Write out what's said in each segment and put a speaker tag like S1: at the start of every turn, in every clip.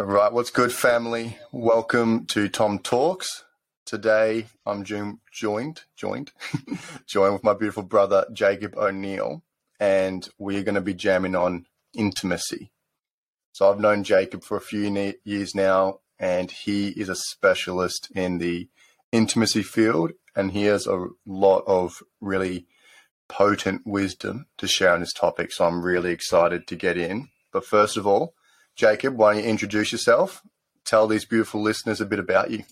S1: All right, what's good, family? Welcome to Tom Talks. Today, I'm joined, joined, joined, with my beautiful brother Jacob O'Neill, and we're going to be jamming on intimacy. So I've known Jacob for a few years now, and he is a specialist in the intimacy field, and he has a lot of really potent wisdom to share on this topic. So I'm really excited to get in. But first of all, Jacob, why don't you introduce yourself? Tell these beautiful listeners a bit about you.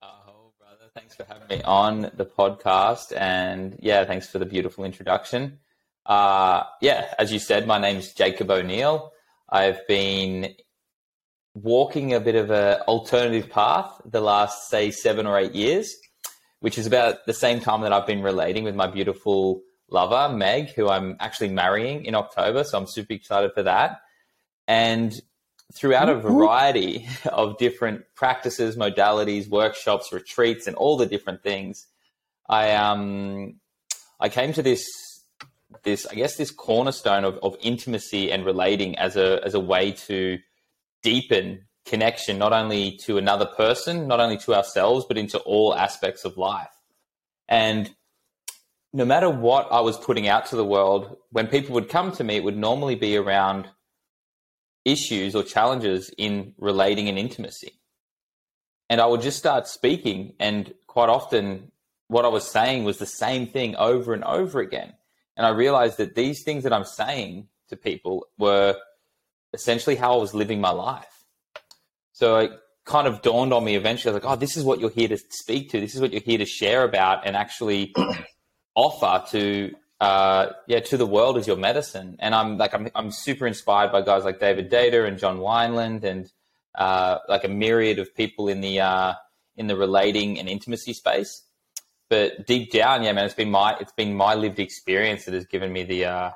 S2: Oh, brother, thanks for having me on the podcast. And yeah, thanks for the beautiful introduction. Uh, yeah, as you said, my name's Jacob O'Neill. I've been walking a bit of an alternative path the last, say, seven or eight years, which is about the same time that I've been relating with my beautiful lover, Meg, who I'm actually marrying in October. So I'm super excited for that. And throughout a variety of different practices, modalities, workshops, retreats, and all the different things, I um I came to this this I guess this cornerstone of, of intimacy and relating as a as a way to deepen connection not only to another person, not only to ourselves, but into all aspects of life. And no matter what I was putting out to the world, when people would come to me, it would normally be around issues or challenges in relating and intimacy. And I would just start speaking, and quite often, what I was saying was the same thing over and over again. And I realized that these things that I'm saying to people were essentially how I was living my life. So it kind of dawned on me eventually. Like, oh, this is what you're here to speak to. This is what you're here to share about and actually offer to uh, yeah, to the world is your medicine. And I'm like, I'm, I'm super inspired by guys like David Deida and John Wineland and uh, like a myriad of people in the uh, in the relating and intimacy space. But deep down, yeah, man, it's been my it's been my lived experience that has given me the, uh,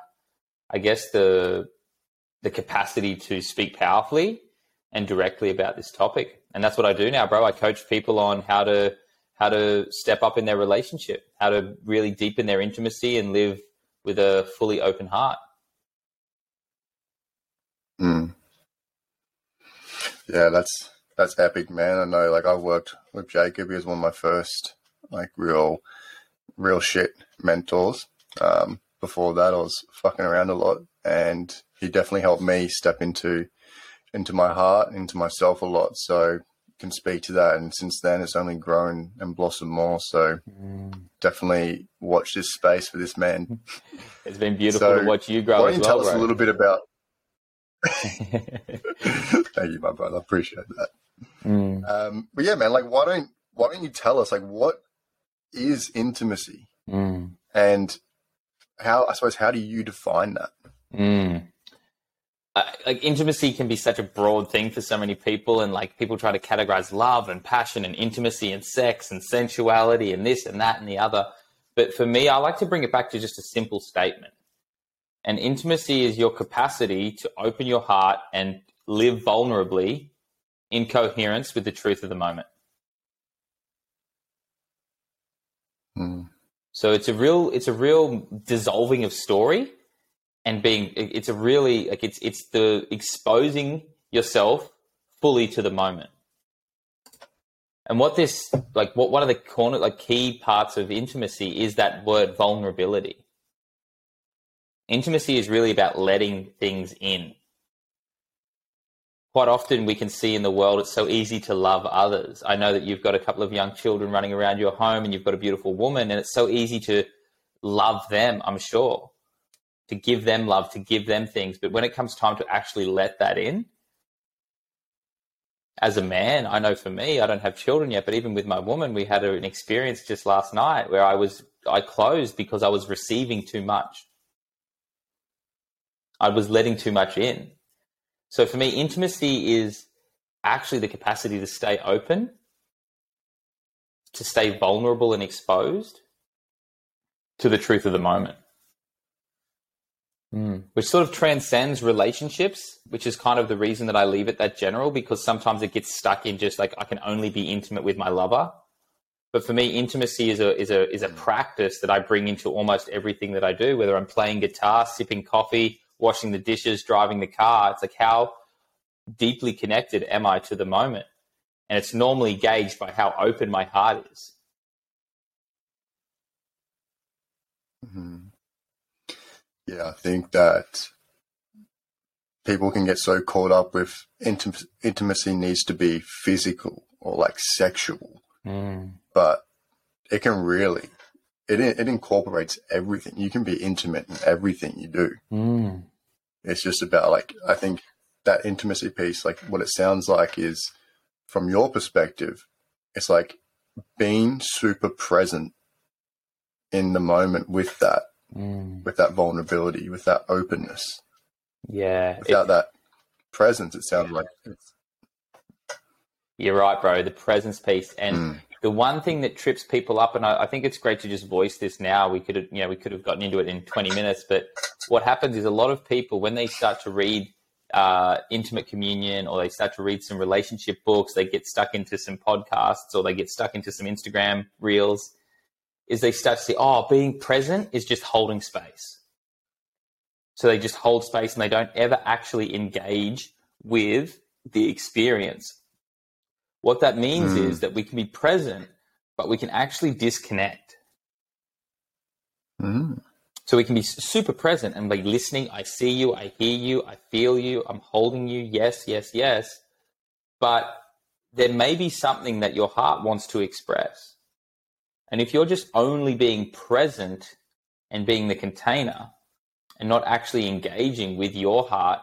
S2: I guess the the capacity to speak powerfully and directly about this topic. And that's what I do now, bro. I coach people on how to how to step up in their relationship, how to really deepen their intimacy and live with a fully open heart.
S1: Mm. Yeah, that's that's epic, man. I know, like I worked with Jacob. He was one of my first, like, real, real shit mentors. Um, before that, I was fucking around a lot, and he definitely helped me step into into my heart, into myself a lot. So can speak to that. And since then, it's only grown and blossomed more. So mm. definitely watch this space for this man.
S2: It's been beautiful so, to watch you grow.
S1: Why don't
S2: you
S1: well, tell us a little bit about? Thank you, my brother. I appreciate that. Mm. Um, but yeah, man, like, why don't why don't you tell us, like, what is intimacy, mm. and how? I suppose, how do you define that?
S2: Uh, like intimacy can be such a broad thing for so many people and like people try to categorize love and passion and intimacy and sex and sensuality and this and that and the other. But for me i like to bring it back to just a simple statement. And intimacy is your capacity to open your heart and live vulnerably in coherence with the truth of the moment.
S1: Mm.
S2: so it's a real it's a real dissolving of story and being it's a really like it's it's the exposing yourself fully to the moment. And what this like what one of the corner like key parts of intimacy is that word vulnerability. Intimacy is really about letting things in. Quite often we can see in the world it's so easy to love others. I know that you've got a couple of young children running around your home and you've got a beautiful woman and it's so easy to love them i'm sure to give them love, to give them things. But when it comes time to actually let that in, as a man, I know for me, I don't have children yet, but even with my woman, we had an experience just last night where I was, I closed because I was receiving too much. I was letting too much in. So for me, intimacy is actually the capacity to stay open, to stay vulnerable and exposed to the truth of the moment. Mm. Which sort of transcends relationships, which is kind of the reason that I leave it that general because sometimes it gets stuck in just like I can only be intimate with my lover. But for me, intimacy is a is a is a mm. practice that I bring into almost everything that I do, whether I'm playing guitar, sipping coffee, washing the dishes, driving the car. It's like how deeply connected am I to the moment? And it's normally gauged by how open my heart is.
S1: Mm-hmm. Yeah, I think that people can get so caught up with intim- intimacy needs to be physical or like sexual,
S2: mm.
S1: but it can really it it incorporates everything. You can be intimate in everything you do.
S2: Mm.
S1: It's just about like I think that intimacy piece, like what it sounds like is from your perspective, it's like being super present in the moment with that,
S2: mm.
S1: with that vulnerability, with that openness.
S2: Yeah.
S1: Without it, that presence, it sounds like
S2: you're right, bro. The presence piece, and
S1: mm.
S2: the one thing that trips people up, and I, I, think it's great to just voice this now. We could have, you know, we could have gotten into it in 20 minutes, but what happens is a lot of people when they start to read uh, intimate communion or they start to read some relationship books, they get stuck into some podcasts or they get stuck into some Instagram reels, is they start to see, oh, being present is just holding space. So they just hold space and they don't ever actually engage with the experience. What that means mm. is that we can be present, but we can actually disconnect.
S1: Mm.
S2: So we can be super present and be listening. I see you, I hear you, I feel you, I'm holding you. Yes, yes, yes. But there may be something that your heart wants to express. And if you're just only being present and being the container and not actually engaging with your heart,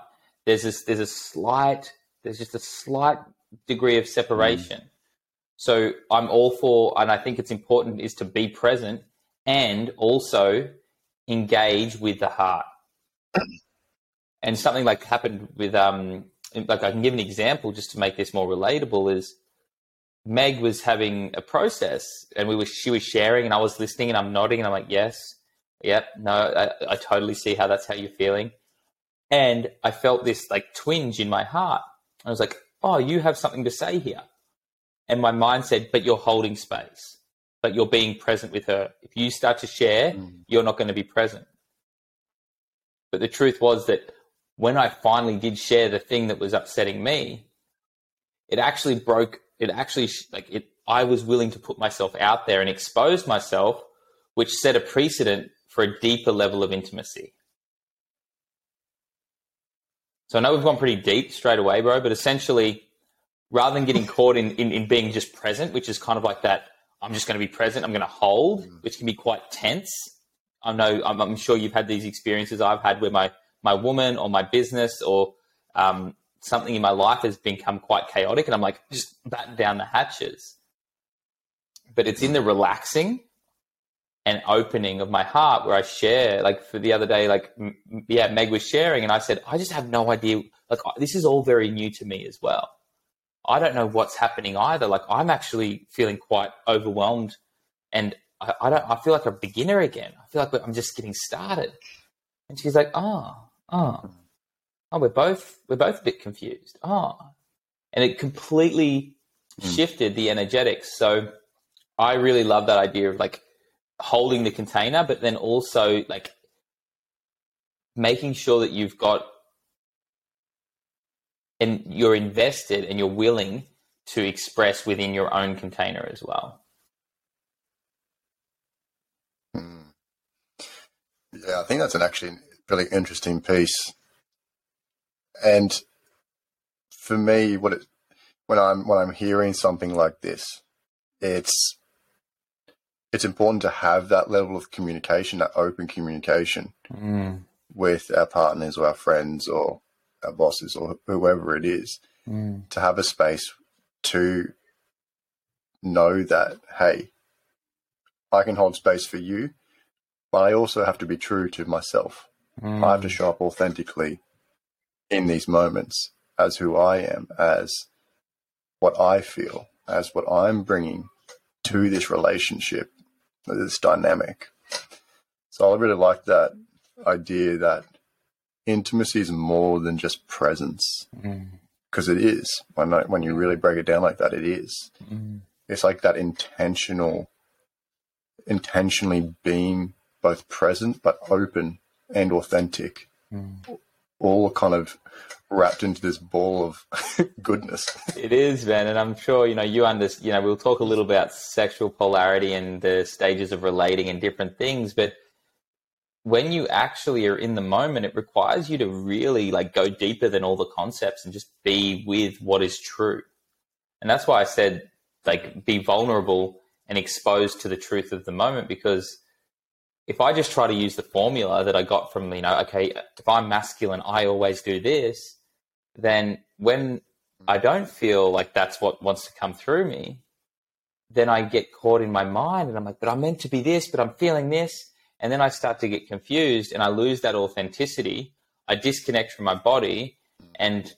S2: there's this, there's a slight, there's just a slight degree of separation. Mm. So I'm all for, and I think it's important is to be present and also engage with the heart. and something like happened with, um, like I can give an example just to make this more relatable is Meg was having a process and we were, she was sharing and I was listening and I'm nodding and I'm like, yes, yep, no, I, I totally see how that's how you're feeling. And I felt this like twinge in my heart. I was like, oh, you have something to say here. And my mind said, but you're holding space but you're being present with her. If you start to share, mm. you're not going to be present. But the truth was that when I finally did share the thing that was upsetting me, it actually broke, it actually, like, it, I was willing to put myself out there and expose myself, which set a precedent for a deeper level of intimacy. So I know we've gone pretty deep straight away, bro, but essentially, rather than getting caught in, in, in being just present, which is kind of like that I'm just going to be present. I'm going to hold, mm. which can be quite tense. I know I'm, I'm, sure you've had these experiences I've had where my my woman or my business or um, something in my life has become quite chaotic, and I'm like just batten down the hatches. But it's in the relaxing and opening of my heart where I share. Like for the other day, like yeah, Meg was sharing, and I said I just have no idea. Like this is all very new to me as well. I don't know what's happening either. Like I'm actually feeling quite overwhelmed, and I, I don't. I feel like a beginner again. I feel like I'm just getting started. And she's like, "Oh, oh, oh, we're both we're both a bit confused." Oh, and it completely mm. shifted the energetics. So I really love that idea of like holding the container, but then also like making sure that you've got and you're invested and you're willing to express within your own container as well.
S1: Hmm. Yeah, I think that's an actually really interesting piece. And for me, what it, when I'm when I'm hearing something like this, it's it's important to have that level of communication, that open communication
S2: mm.
S1: with our partners or our friends or our bosses or whoever it is
S2: mm.
S1: to have a space to know that hey i can hold space for you but i also have to be true to myself
S2: mm.
S1: i have to show up authentically in these moments as who i am as what i feel as what i'm bringing to this relationship this dynamic so i really like that idea that intimacy is more than just presence because
S2: mm.
S1: it is when I, when you really break it down like that it is
S2: mm.
S1: it's like that intentional intentionally being both present but open and authentic
S2: mm.
S1: All kind of wrapped into this ball of goodness.
S2: It is, man, and I'm sure you know you understand. You know, we'll talk a little about sexual polarity and the stages of relating and different things, but when you actually are in the moment, it requires you to really like go deeper than all the concepts and just be with what is true. And that's why I said like be vulnerable and exposed to the truth of the moment because if I just try to use the formula that I got from, you know, okay, if I'm masculine, I always do this, then when I don't feel like that's what wants to come through me, then I get caught in my mind and I'm like, but I'm meant to be this, but I'm feeling this. And then I start to get confused and I lose that authenticity. I disconnect from my body. And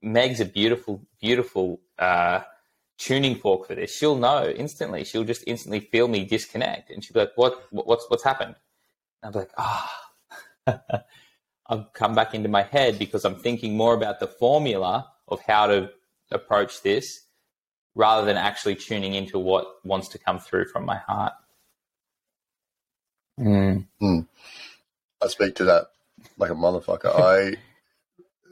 S2: Meg's a beautiful, beautiful uh, tuning fork for this. She'll know instantly. She'll just instantly feel me disconnect. And she'll be like, what, what's, what's happened? And I'm like, ah. Oh. I've come back into my head because I'm thinking more about the formula of how to approach this rather than actually tuning into what wants to come through from my heart.
S1: Mm. Mm. I speak to that like a motherfucker. I,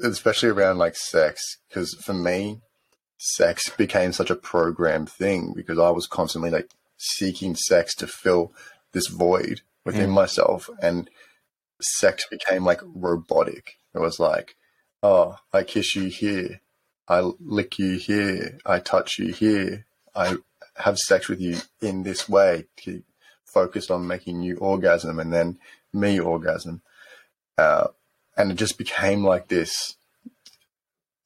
S1: especially around like sex, because for me, sex became such a programmed thing because I was constantly like seeking sex to fill this void within mm. myself, and sex became like robotic. It was like, oh, I kiss you here, I lick you here, I touch you here, I have sex with you in this way focused on making you orgasm and then me orgasm. Uh, and it just became like this.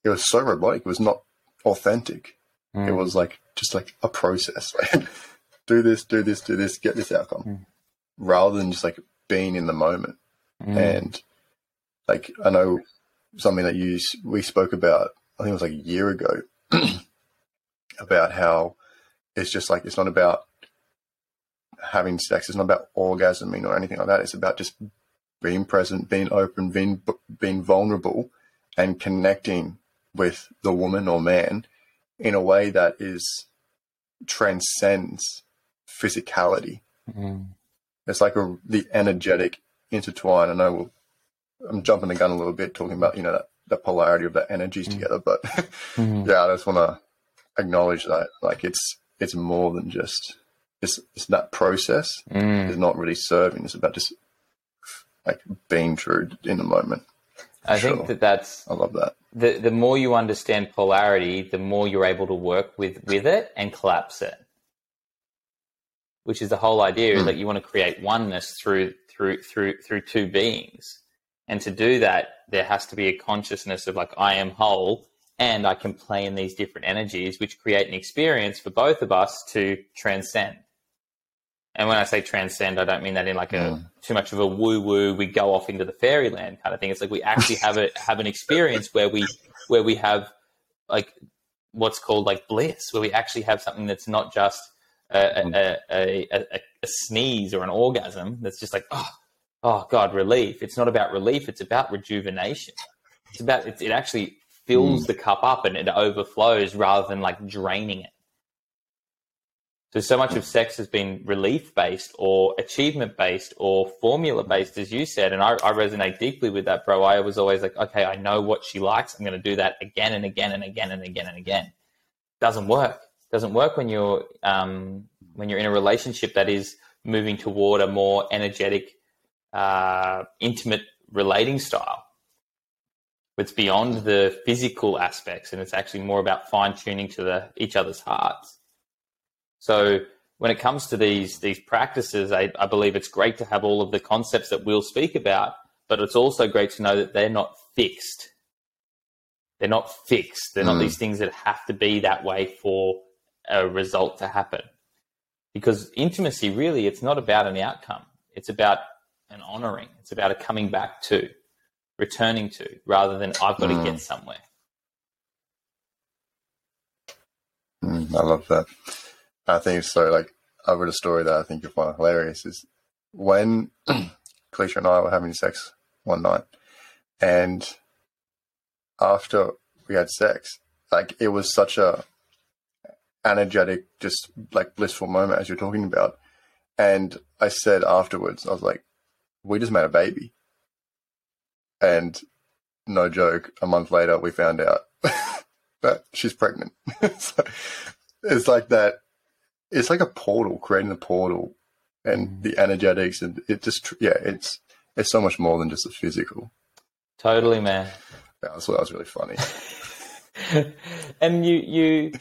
S1: It was so robotic. It was not authentic. Mm. It was like just like a process. Right? do this, do this, do this, get this outcome, mm. rather than just like being in the moment. Mm. And like I know something that you we spoke about. I think it was like a year ago about how it's just like it's not about having sex. It's not about orgasming or anything like that. It's about just being present, being open, being being vulnerable, and connecting with the woman or man in a way that is transcends physicality. Mm. It's like a, the energetic intertwine. I know we'll, I'm jumping the gun a little bit talking about you know that, the polarity of the energies mm. together, but mm. yeah, I just want to acknowledge that like it's it's more than just it's, it's that process mm. is not really serving. It's about just like being true in the moment.
S2: I sure. think that that's.
S1: I love that.
S2: The the more you understand polarity, the more you're able to work with with it and collapse it. Which is the whole idea mm. is that you want to create oneness through through through through two beings, and to do that, there has to be a consciousness of like I am whole, and I can play in these different energies, which create an experience for both of us to transcend. And when I say transcend, I don't mean that in like a mm. too much of a woo woo. We go off into the fairyland kind of thing. It's like we actually have a have an experience where we where we have like what's called like bliss, where we actually have something that's not just a, a, a, a, a sneeze or an orgasm. That's just like oh oh god, relief. It's not about relief. It's about rejuvenation. It's about it, it actually fills mm. the cup up and it overflows rather than like draining it. So, so much of sex has been relief based or achievement based or formula based, as you said. And I, I, resonate deeply with that, bro. I was always like, okay, I know what she likes. I'm going to do that again and again and again and again and again. Doesn't work. Doesn't work when you're, um, when you're in a relationship that is moving toward a more energetic, uh, intimate relating style. It's beyond the physical aspects and it's actually more about fine tuning to the, each other's hearts. So when it comes to these these practices, I, I believe it's great to have all of the concepts that we'll speak about, but it's also great to know that they're not fixed. They're not fixed. They're mm. not these things that have to be that way for a result to happen. Because intimacy really, it's not about an outcome. It's about an honoring. It's about a coming back to, returning to, rather than I've got mm. to get somewhere.
S1: Mm, I love that. I think so. Like I read a story that I think you'll find hilarious. Is when Kalisha and I were having sex one night, and after we had sex, like it was such a energetic, just like blissful moment as you're talking about. And I said afterwards, I was like, "We just made a baby," and no joke, a month later we found out that she's pregnant. so it's like that. It's like a portal, creating a portal, and the energetics, and it just yeah, it's it's so much more than just the physical.
S2: Totally, man.
S1: Yeah, I thought that was really funny.
S2: and you you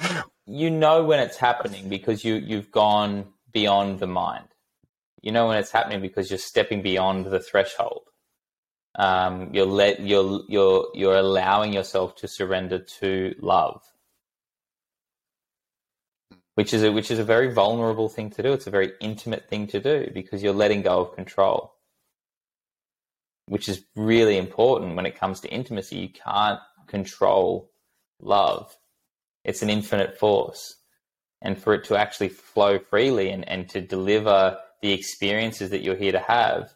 S2: you know when it's happening because you you've gone beyond the mind. You know when it's happening because you're stepping beyond the threshold. Um, you're let you're you're you're allowing yourself to surrender to love, which is a which is a very vulnerable thing to do. It's a very intimate thing to do because you're letting go of control, which is really important when it comes to intimacy. You can't control love. It's an infinite force. And for it to actually flow freely and, and to deliver the experiences that you're here to have,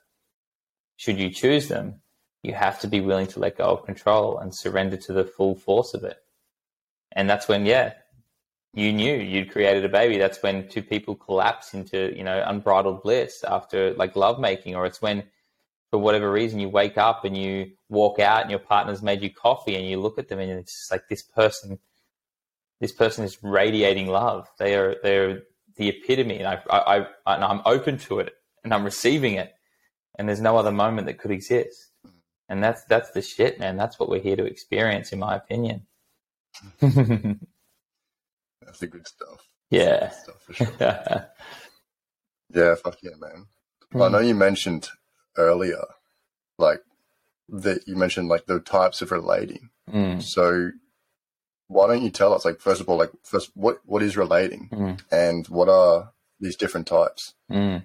S2: should you choose them, you have to be willing to let go of control and surrender to the full force of it. And that's when, yeah, you knew you'd created a baby. That's when two people collapse into, you know, unbridled bliss after like lovemaking, or it's when for whatever reason you wake up and you walk out and your partner's made you coffee and you look at them and it's just like this person this person is radiating love. They are they're the epitome and I, I, I and i'm open to it and i'm receiving it. And there's no other moment that could exist. And that's that's the shit man. That's what we're here to experience in my opinion
S1: that's the good stuff
S2: yeah
S1: stuff for sure. yeah fuck yeah man mm. i know you mentioned earlier, like that you mentioned like the types of relating.
S2: Mm.
S1: So why don't you tell us like first of all like first what what is relating
S2: mm.
S1: and what are these different types?
S2: Mm.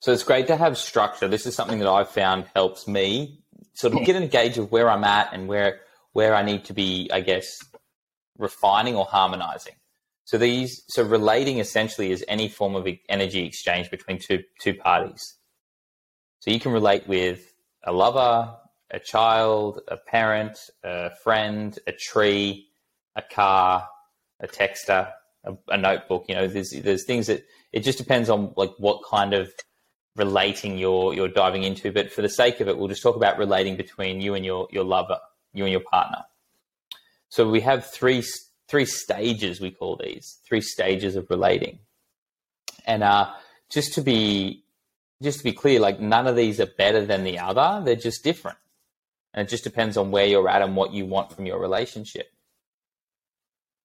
S2: So it's great to have structure. This is something that I've found helps me sort of get a gauge of where I'm at and where where I need to be, I guess, refining or harmonizing. So these so relating essentially is any form of energy exchange between two two parties. So you can relate with a lover, a child, a parent, a friend, a tree, a car, a texter, a, a, notebook. You know, there's there's things that it just depends on like what kind of relating you're you're diving into. But for the sake of it, we'll just talk about relating between you and your your lover, you and your partner. So we have three three stages we call these three stages of relating, and uh, just to be just to be clear, like none of these are better than the other. They're just different. And it just depends on where you're at and what you want from your relationship.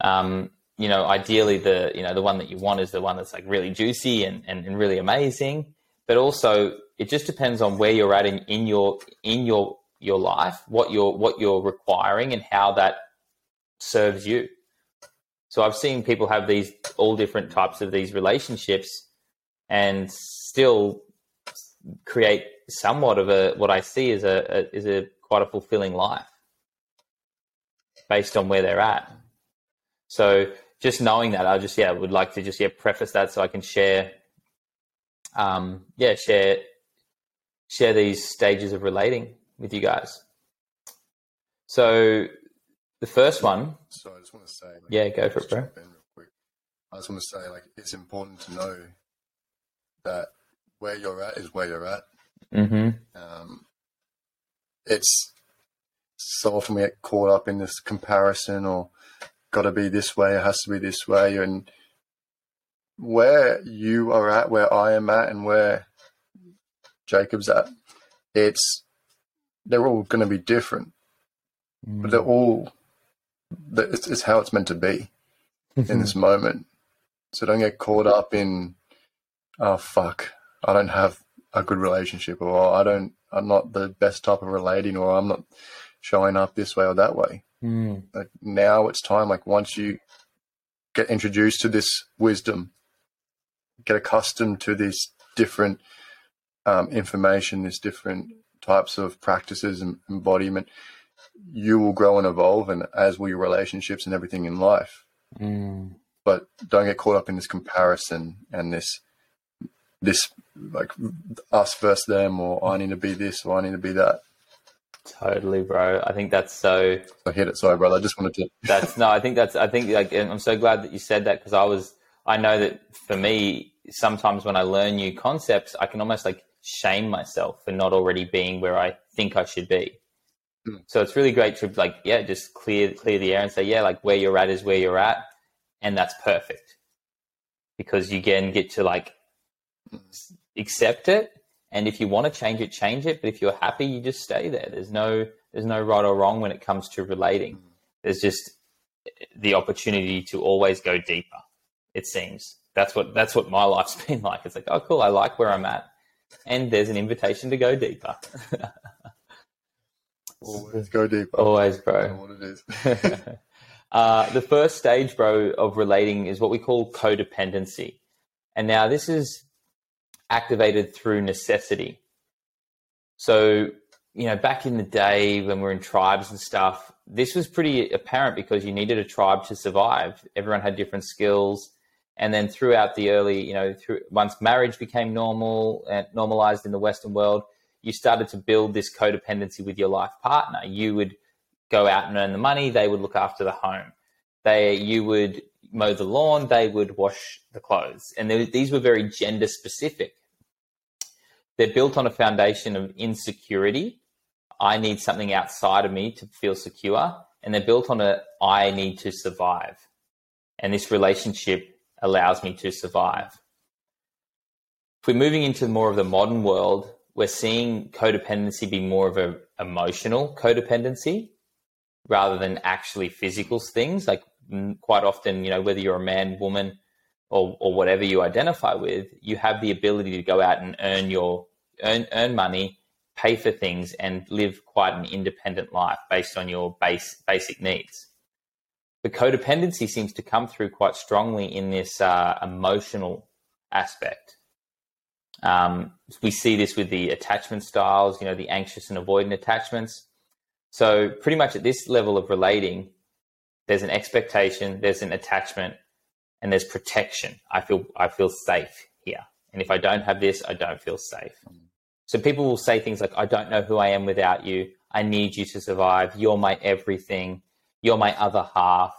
S2: Um, you know, ideally the, you know, the one that you want is the one that's like really juicy and, and, and really amazing. But also it just depends on where you're at in, in your, in your, your life, what you're, what you're requiring and how that serves you. So I've seen people have these all different types of these relationships and still create somewhat of a what I see as a, a is a quite a fulfilling life based on where they're at. So just knowing that, I just yeah would like to just yeah preface that so I can share, um, yeah share share these stages of relating with you guys. So the first one.
S1: Want to say. Like,
S2: yeah, go for it, bro.
S1: I just want to say, like, it's important to know that where you're at is where you're at.
S2: Mm-hmm.
S1: Um, it's so often we get caught up in this comparison or got to be this way, it has to be this way. And where you are at, where I am at, and where Jacob's at, it's they're all going to be different, mm. but they're all it's, it's how it's meant to be in this moment. So don't get caught up in oh fuck, I don't have a good relationship, or I don't, I'm not the best type of relating, or I'm not showing up this way or that way.
S2: Mm.
S1: Like now it's time. Like once you get introduced to this wisdom, get accustomed to this different um, information, this different types of practices and embodiment, you will grow and evolve, and as will your relationships and everything in life.
S2: Mm.
S1: But don't get caught up in this comparison and this this like us versus them, or I need to be this, or I need to be that.
S2: Totally, bro. I think that's so.
S1: I hit it. Sorry, brother. I just wanted to.
S2: that's no. I think that's. I think like I'm so glad that you said that because I was. I know that for me, sometimes when I learn new concepts, I can almost like shame myself for not already being where I think I should be.
S1: Mm.
S2: So it's really great to like, yeah, just clear clear the air and say, yeah, like where you're at is where you're at, and that's perfect because you again get to like accept it, and if you want to change it, change it. But if you're happy, you just stay there. There's no there's no right or wrong when it comes to relating. There's just the opportunity to always go deeper. It seems that's what that's what my life's been like. It's like, oh, cool, I like where I'm at, and there's an invitation to go deeper.
S1: Always go deeper.
S2: Always, bro.
S1: what it is.
S2: uh, the first stage, bro, of relating is what we call codependency. And now this is activated through necessity. So, you know, back in the day when we are in tribes and stuff, this was pretty apparent because you needed a tribe to survive. Everyone had different skills. And then throughout the early, you know, through, once marriage became normal and normalized in the Western world, you started to build this codependency with your life partner. You would go out and earn the money, they would look after the home. They, you would mow the lawn, they would wash the clothes. And they, these were very gender specific. They're built on a foundation of insecurity. I need something outside of me to feel secure. And they're built on a I need to survive. And this relationship allows me to survive. If we're moving into more of the modern world, we're seeing codependency be more of a emotional codependency rather than actually physical things. Like quite often, you know, whether you're a man, woman, or, or whatever you identify with, you have the ability to go out and earn your earn earn money, pay for things, and live quite an independent life based on your base basic needs. The codependency seems to come through quite strongly in this uh, emotional aspect. Um, we see this with the attachment styles, you know, the anxious and avoidant attachments. So pretty much at this level of relating, there's an expectation, there's an attachment, and there's protection. I feel I feel safe here. And if I don't have this, I don't feel safe. So people will say things like, I don't know who I am without you. I need you to survive. You're my everything. You're my other half.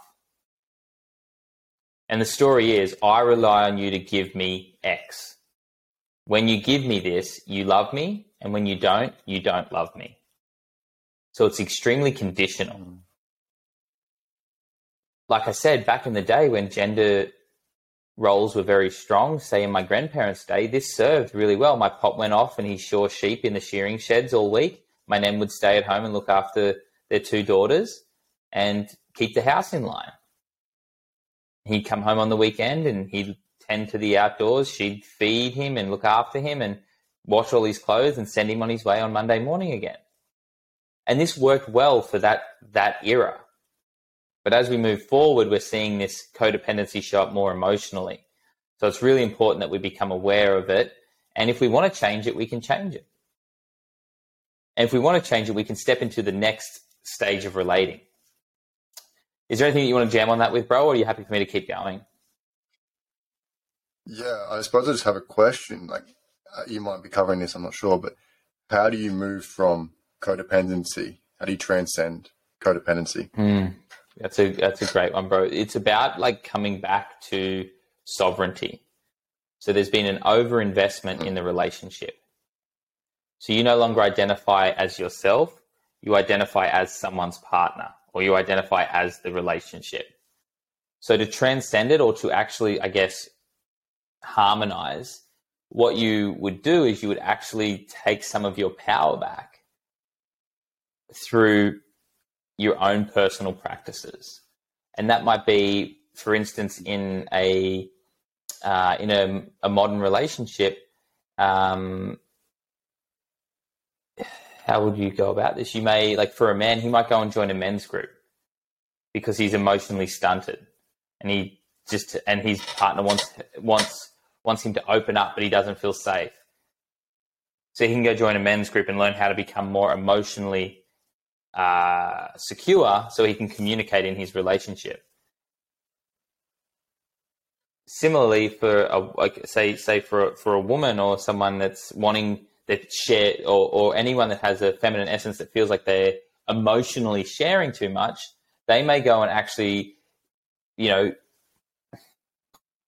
S2: And the story is, I rely on you to give me X. When you give me this, you love me. And when you don't, you don't love me. So it's extremely conditional. Mm. Like I said, back in the day when gender roles were very strong, say in my grandparents' day, this served really well. My pop went off and he saw sheep in the shearing sheds all week. My nan would stay at home and look after their two daughters and keep the house in line. He'd come home on the weekend and he'd tend to the outdoors. She'd feed him and look after him and wash all his clothes and send him on his way on Monday morning again. And this worked well for that, that era. But as we move forward, we're seeing this codependency show up more emotionally. So it's really important that we become aware of it. And if we want to change it, we can change it. And if we want to change it, we can step into the next stage of relating. Is there anything that you want to jam on that with, bro, or are you happy for me to keep going?
S1: Yeah, I suppose I just have a question. Like, uh, you might be covering this, I'm not sure, but how do you move from codependency? How do you transcend codependency?
S2: Mm, that's a that's a great one, bro. It's about like coming back to sovereignty. So there's been an overinvestment in the relationship. So you no longer identify as yourself, you identify as someone's partner, or you identify as the relationship. So to transcend it, or to actually, I guess, harmonize, what you would do is you would actually take some of your power back through your own personal practices. And that might be, for instance, in a uh, in a, a, modern relationship, um, how would you go about this? You may, like, for a man, he might go and join a men's group because he's emotionally stunted, and he just and his partner wants wants wants him to open up, but he doesn't feel safe. So he can go join a men's group and learn how to become more emotionally uh, secure, so he can communicate in his relationship. Similarly, for a, like say say for for a woman or someone that's wanting that share or, or anyone that has a feminine essence that feels like they're emotionally sharing too much, they may go and actually, you know,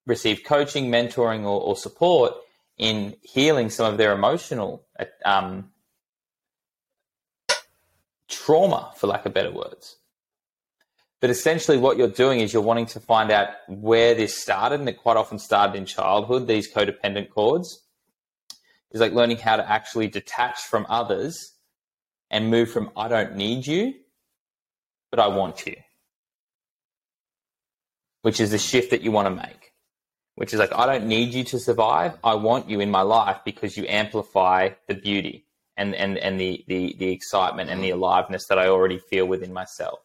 S2: receive coaching, mentoring, or, or support in healing some of their emotional um, trauma, for lack of better words. But essentially, what you're doing is you're wanting to find out where this started, and it quite often started in childhood, these codependent cords. Is like learning how to actually detach from others and move from I don't need you, but I want you, which is the shift that you want to make, which is like I don't need you to survive. I want you in my life because you amplify the beauty and, and, and the, the, the excitement and the aliveness that I already feel within myself.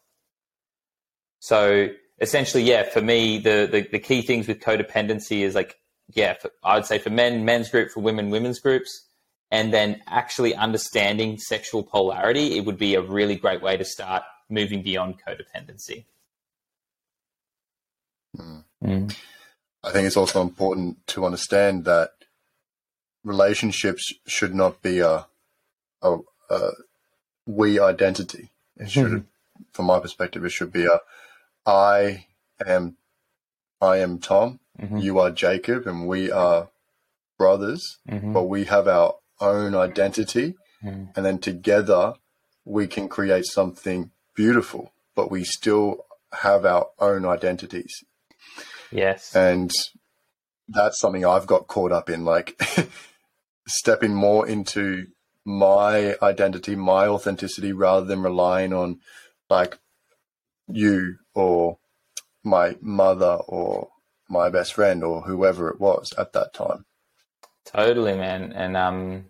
S2: So essentially, yeah, for me, the, the, the key things with codependency is like, yeah, for, I would say for men, men's group, for women, women's groups, and then actually understanding sexual polarity, it would be a really great way to start moving beyond codependency.
S1: Mm. Mm. I think it's also important to understand that relationships should not be a, a, a we identity. It should, mm-hmm. from my perspective, it should be a I am I am Tom, mm-hmm. you are Jacob, and we are brothers, mm-hmm. but we have our own identity, mm-hmm. and then together we can create something beautiful, but we still have our own identities.
S2: Yes.
S1: And that's something I've got caught up in, like stepping more into my identity, my authenticity, rather than relying on like you or my mother or my best friend or whoever it was at that time.
S2: Totally, man. And um,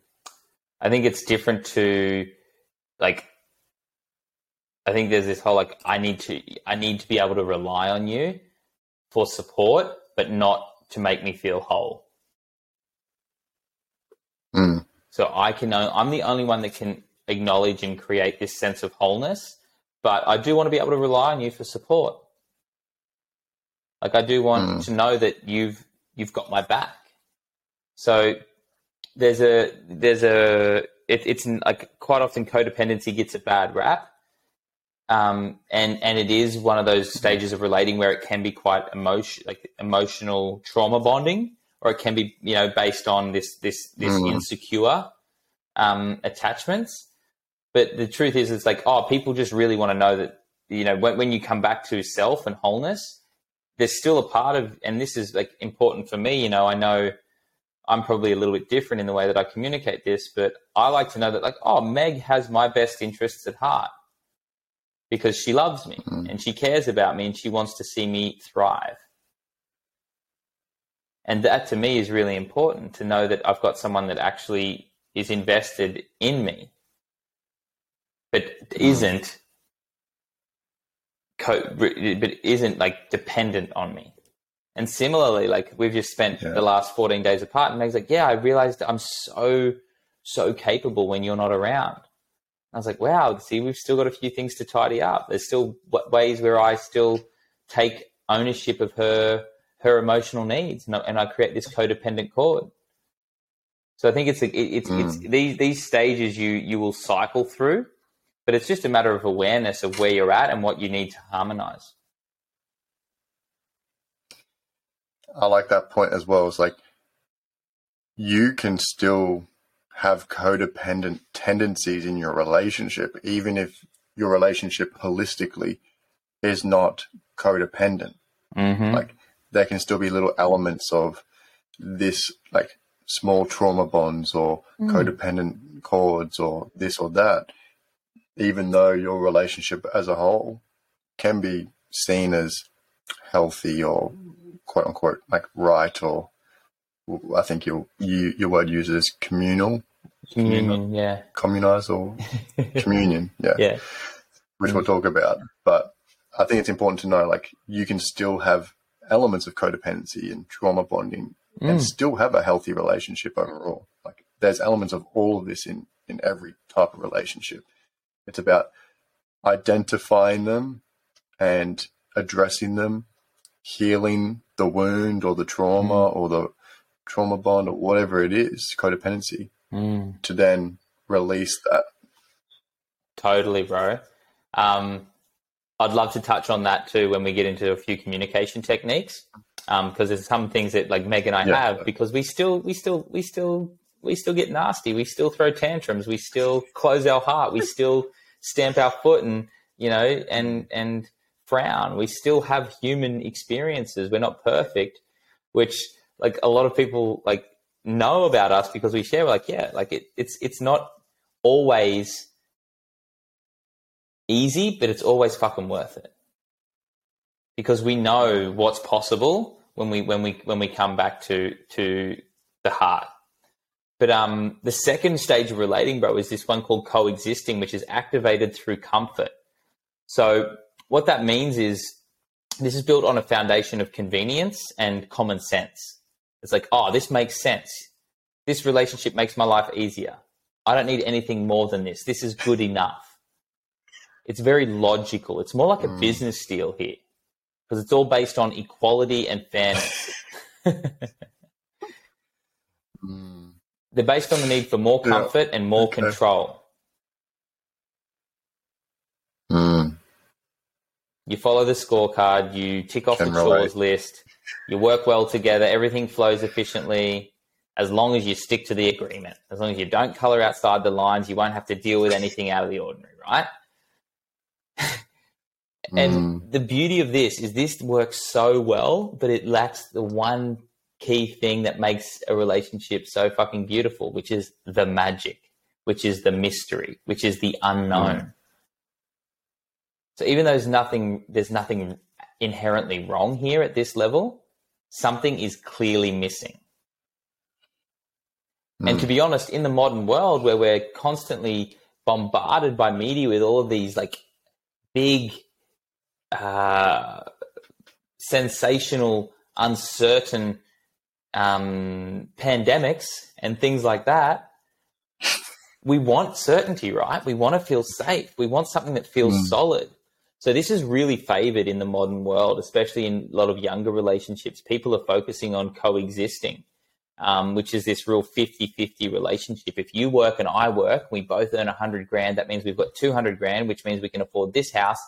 S2: I think it's different to like. I think there's this whole like I need to I need to be able to rely on you for support, but not to make me feel whole.
S1: Mm.
S2: So I can know I'm the only one that can acknowledge and create this sense of wholeness but I do want to be able to rely on you for support. Like I do want mm. to know that you've you've got my back. So there's a there's a it, it's like quite often codependency gets a bad rap, um, and and it is one of those stages of relating where it can be quite emotion like emotional trauma bonding, or it can be you know based on this this this mm. insecure um, attachments. But the truth is, it's like, oh, people just really want to know that, you know, when, when you come back to self and wholeness, there's still a part of, and this is like important for me, you know, I know I'm probably a little bit different in the way that I communicate this, but I like to know that, like, oh, Meg has my best interests at heart because she loves me mm-hmm. and she cares about me and she wants to see me thrive. And that to me is really important to know that I've got someone that actually is invested in me but isn't co- but isn't like dependent on me. And similarly, like we've just spent yeah. the last 14 days apart, and Meg's like, "Yeah, I realized I'm so so capable when you're not around." I was like, "Wow, see, we've still got a few things to tidy up. There's still ways where I still take ownership of her her emotional needs, and I, and I create this codependent cord." So I think it's it's mm. it's these these stages you you will cycle through, but it's just a matter of awareness of where you're at and what you need to harmonize.
S1: I like that point as well. It's like you can still have codependent tendencies in your relationship, even if your relationship holistically is not codependent.
S2: Mm-hmm.
S1: Like there can still be little elements of this, like small trauma bonds or mm. codependent cords or this or that even though your relationship as a whole can be seen as healthy or quote unquote like right or I think your you, your word uses communal.
S2: Communion, yeah.
S1: Communize or communion yeah.
S2: Yeah.
S1: Which we'll talk about but I think it's important to know like you can still have elements of codependency and trauma bonding mm. and still have a healthy relationship overall. Like there's elements of all of this in in every type of relationship. It's about identifying them and addressing them, healing the wound or the trauma mm. or the trauma bond or whatever it is, codependency,
S2: mm.
S1: to then release that.
S2: Totally, bro. Um, I'd love to touch on that too when we get into a few communication techniques, because um, there's some things that like Meg and I yeah. have because we still, we still, we still we still get nasty. We still throw tantrums. We still close our heart. We still stamp our foot and you know and and frown. We still have human experiences. We're not perfect, which like a lot of people like know about us because we share. Like, yeah, like it, it's it's not always easy, but it's always fucking worth it because we know what's possible when we when we when we come back to to the heart. But um, the second stage of relating, bro, is this one called coexisting, which is activated through comfort. So what that means is this is built on a foundation of convenience and common sense. It's like, oh, this makes sense. This relationship makes my life easier. I don't need anything more than this. This is good enough. It's very logical. It's more like a mm. business deal here because it's all based on equality and fairness. mm. They're based on the need for more comfort yeah. and more okay. control.
S1: Mm.
S2: You follow the scorecard, you tick off Can the relate. chores list, you work well together, everything flows efficiently as long as you stick to the agreement. As long as you don't color outside the lines, you won't have to deal with anything out of the ordinary, right? and mm. the beauty of this is this works so well, but it lacks the one key thing that makes a relationship so fucking beautiful, which is the magic, which is the mystery, which is the unknown. Mm. So even though there's nothing, there's nothing inherently wrong here at this level, something is clearly missing. Mm. And to be honest, in the modern world where we're constantly bombarded by media with all of these like big, uh, sensational, uncertain um, pandemics and things like that, we want certainty, right? We want to feel safe. We want something that feels mm. solid. So this is really favored in the modern world, especially in a lot of younger relationships. People are focusing on coexisting, um, which is this real 50-50 relationship. If you work and I work, we both earn 100 grand. That means we've got 200 grand, which means we can afford this house.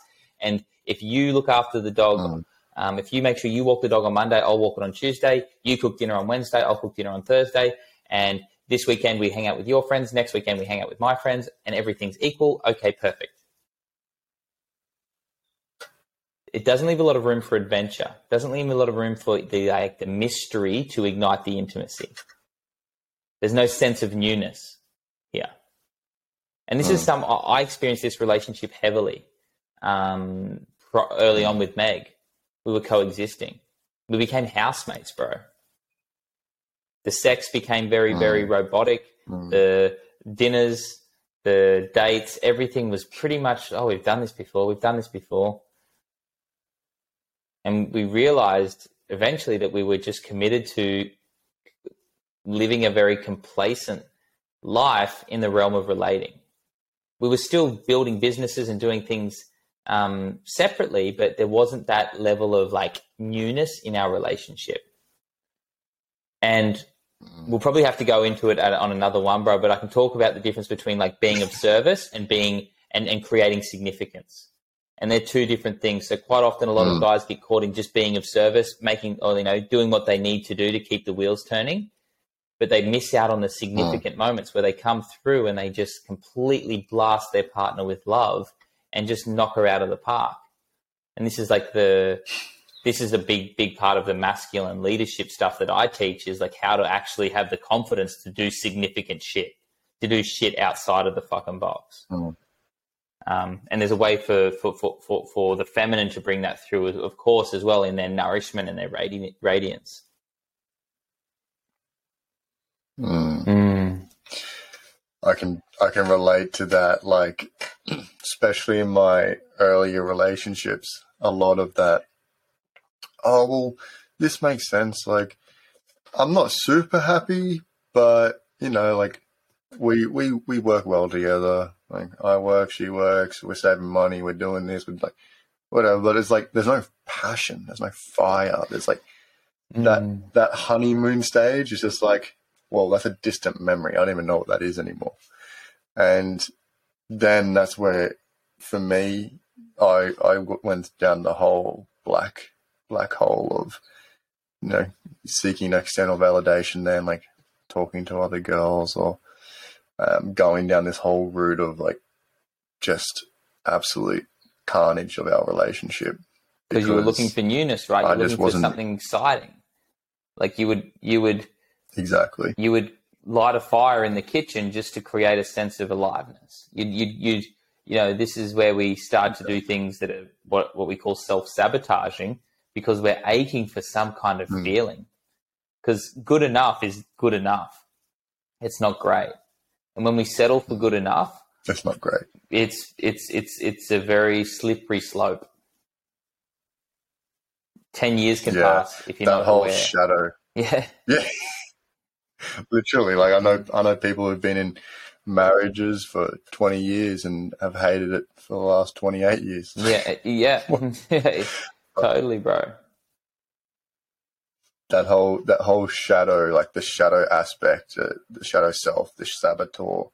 S2: And if you look after the dog, mm. um, if you make sure you walk the dog on Monday, I'll walk it on Tuesday. You cook dinner on Wednesday, I'll cook dinner on Thursday. And this weekend we hang out with your friends. Next weekend we hang out with my friends and everything's equal. Okay, perfect. It doesn't leave a lot of room for adventure. It doesn't leave a lot of room for the like the mystery to ignite the intimacy. There's no sense of newness here. And this mm. is hmm. some I experienced this relationship heavily um, early on with Meg. We were coexisting. We became housemates, bro. The sex became very, mm. very robotic. Mm. The dinners, the dates, everything was pretty much, oh, we've done this before. We've done this before. And we realized eventually that we were just committed to living a very complacent life in the realm of relating. We were still building businesses and doing things um, separately, but there wasn't that level of like newness in our relationship. And we'll probably have to go into it on another one, bro. But I can talk about the difference between like being of service and being and, and creating significance and they're two different things. So quite often, a lot mm. of guys get caught in just being of service, making or you know doing what they need to do to keep the wheels turning, but they miss out on the significant mm. moments where they come through and they just completely blast their partner with love and just knock her out of the park. And this is like the this is a big big part of the masculine leadership stuff that I teach is like how to actually have the confidence to do significant shit, to do shit outside of the fucking box. Mm. Um, and there's a way for, for, for, for, for the feminine to bring that through, of course, as well in their nourishment and their radi- radiance.
S1: Mm. Mm. I can I can relate to that. Like, especially in my earlier relationships, a lot of that. Oh well, this makes sense. Like, I'm not super happy, but you know, like we we we work well together. Like I work, she works, we're saving money, we're doing this, we're like whatever. But it's like there's no passion, there's no fire. There's like mm. that that honeymoon stage is just like, well, that's a distant memory. I don't even know what that is anymore. And then that's where, for me, I I went down the whole black black hole of you know seeking external validation. Then like talking to other girls or um, going down this whole route of like just absolute carnage of our relationship.
S2: because you were looking for newness, right? You're
S1: just
S2: looking for
S1: wasn't-
S2: something exciting. Like you would, you would,
S1: exactly.
S2: you would light a fire in the kitchen just to create a sense of aliveness. You'd, you, you, you know, this is where we start to do things that are what what we call self sabotaging because we're aching for some kind of
S1: Hmm.
S2: feeling. Because good enough is good enough. It's not great, and when we settle for good enough,
S1: That's not great.
S2: it's it's it's it's a very slippery slope. Ten years can
S1: Yeah,
S2: pass if you're
S1: that
S2: not
S1: whole
S2: aware.
S1: shadow.
S2: yeah,
S1: Yeah. Literally, like I know, I know people who've been in marriages for twenty years and have hated it for the last twenty eight years.
S2: yeah, yeah, yeah, totally, bro.
S1: That whole that whole shadow, like the shadow aspect, uh, the shadow self, the saboteur,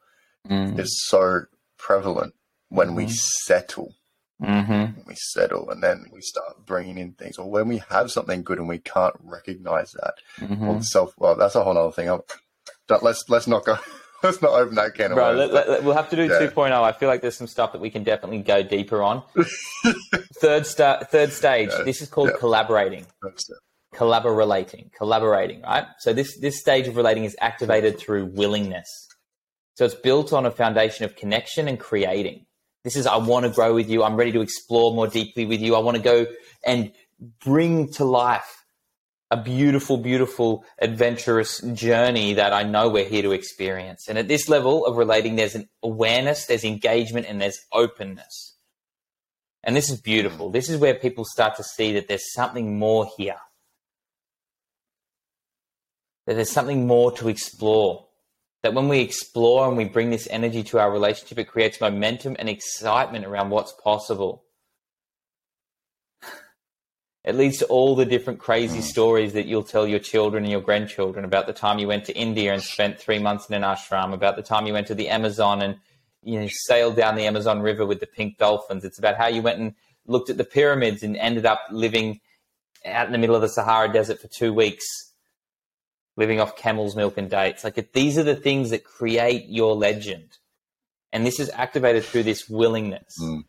S2: Mm.
S1: is so prevalent when we
S2: Mhm.
S1: settle.
S2: Mm-hmm.
S1: We settle, and then we start bringing in things, or when we have something good and we can't recognize that.
S2: Mm-hmm.
S1: Well, self. Well, that's a whole other thing. I'm, let's let's not go. Let's not open that can of
S2: Bro,
S1: worms.
S2: let, let- let- we'll have to do
S1: Yeah.
S2: 2.0. I feel like there's some stuff that we can definitely go deeper on. third sta- third stage.
S1: Yeah.
S2: This is called
S1: Yeah.
S2: collaborating. Collaborating, collaborating, right? So this this stage of relating is activated through willingness. So it's built on a foundation of connection and creating. This is I want to grow with you. I'm ready to explore more deeply with you. I want to go and bring to life a beautiful, beautiful, adventurous journey that I know we're here to experience. And at this level of relating, there's an awareness, there's engagement, and there's openness. And this is beautiful. This is where people start to see that there's something more here that there's something more to explore. That when we explore and we bring this energy to our relationship, it creates momentum and excitement around what's possible. It leads to all the different crazy
S1: Mm.
S2: stories that you'll tell your children and your grandchildren about the time you went to India and spent three months in an ashram, about the time you went to the Amazon and you know sailed down the Amazon River with the pink dolphins. It's about how you went and looked at the pyramids and ended up living out in the middle of the Sahara Desert for two weeks living off camel's milk and dates. Like these are the things that create your legend. And this is activated through this willingness.
S1: Mm.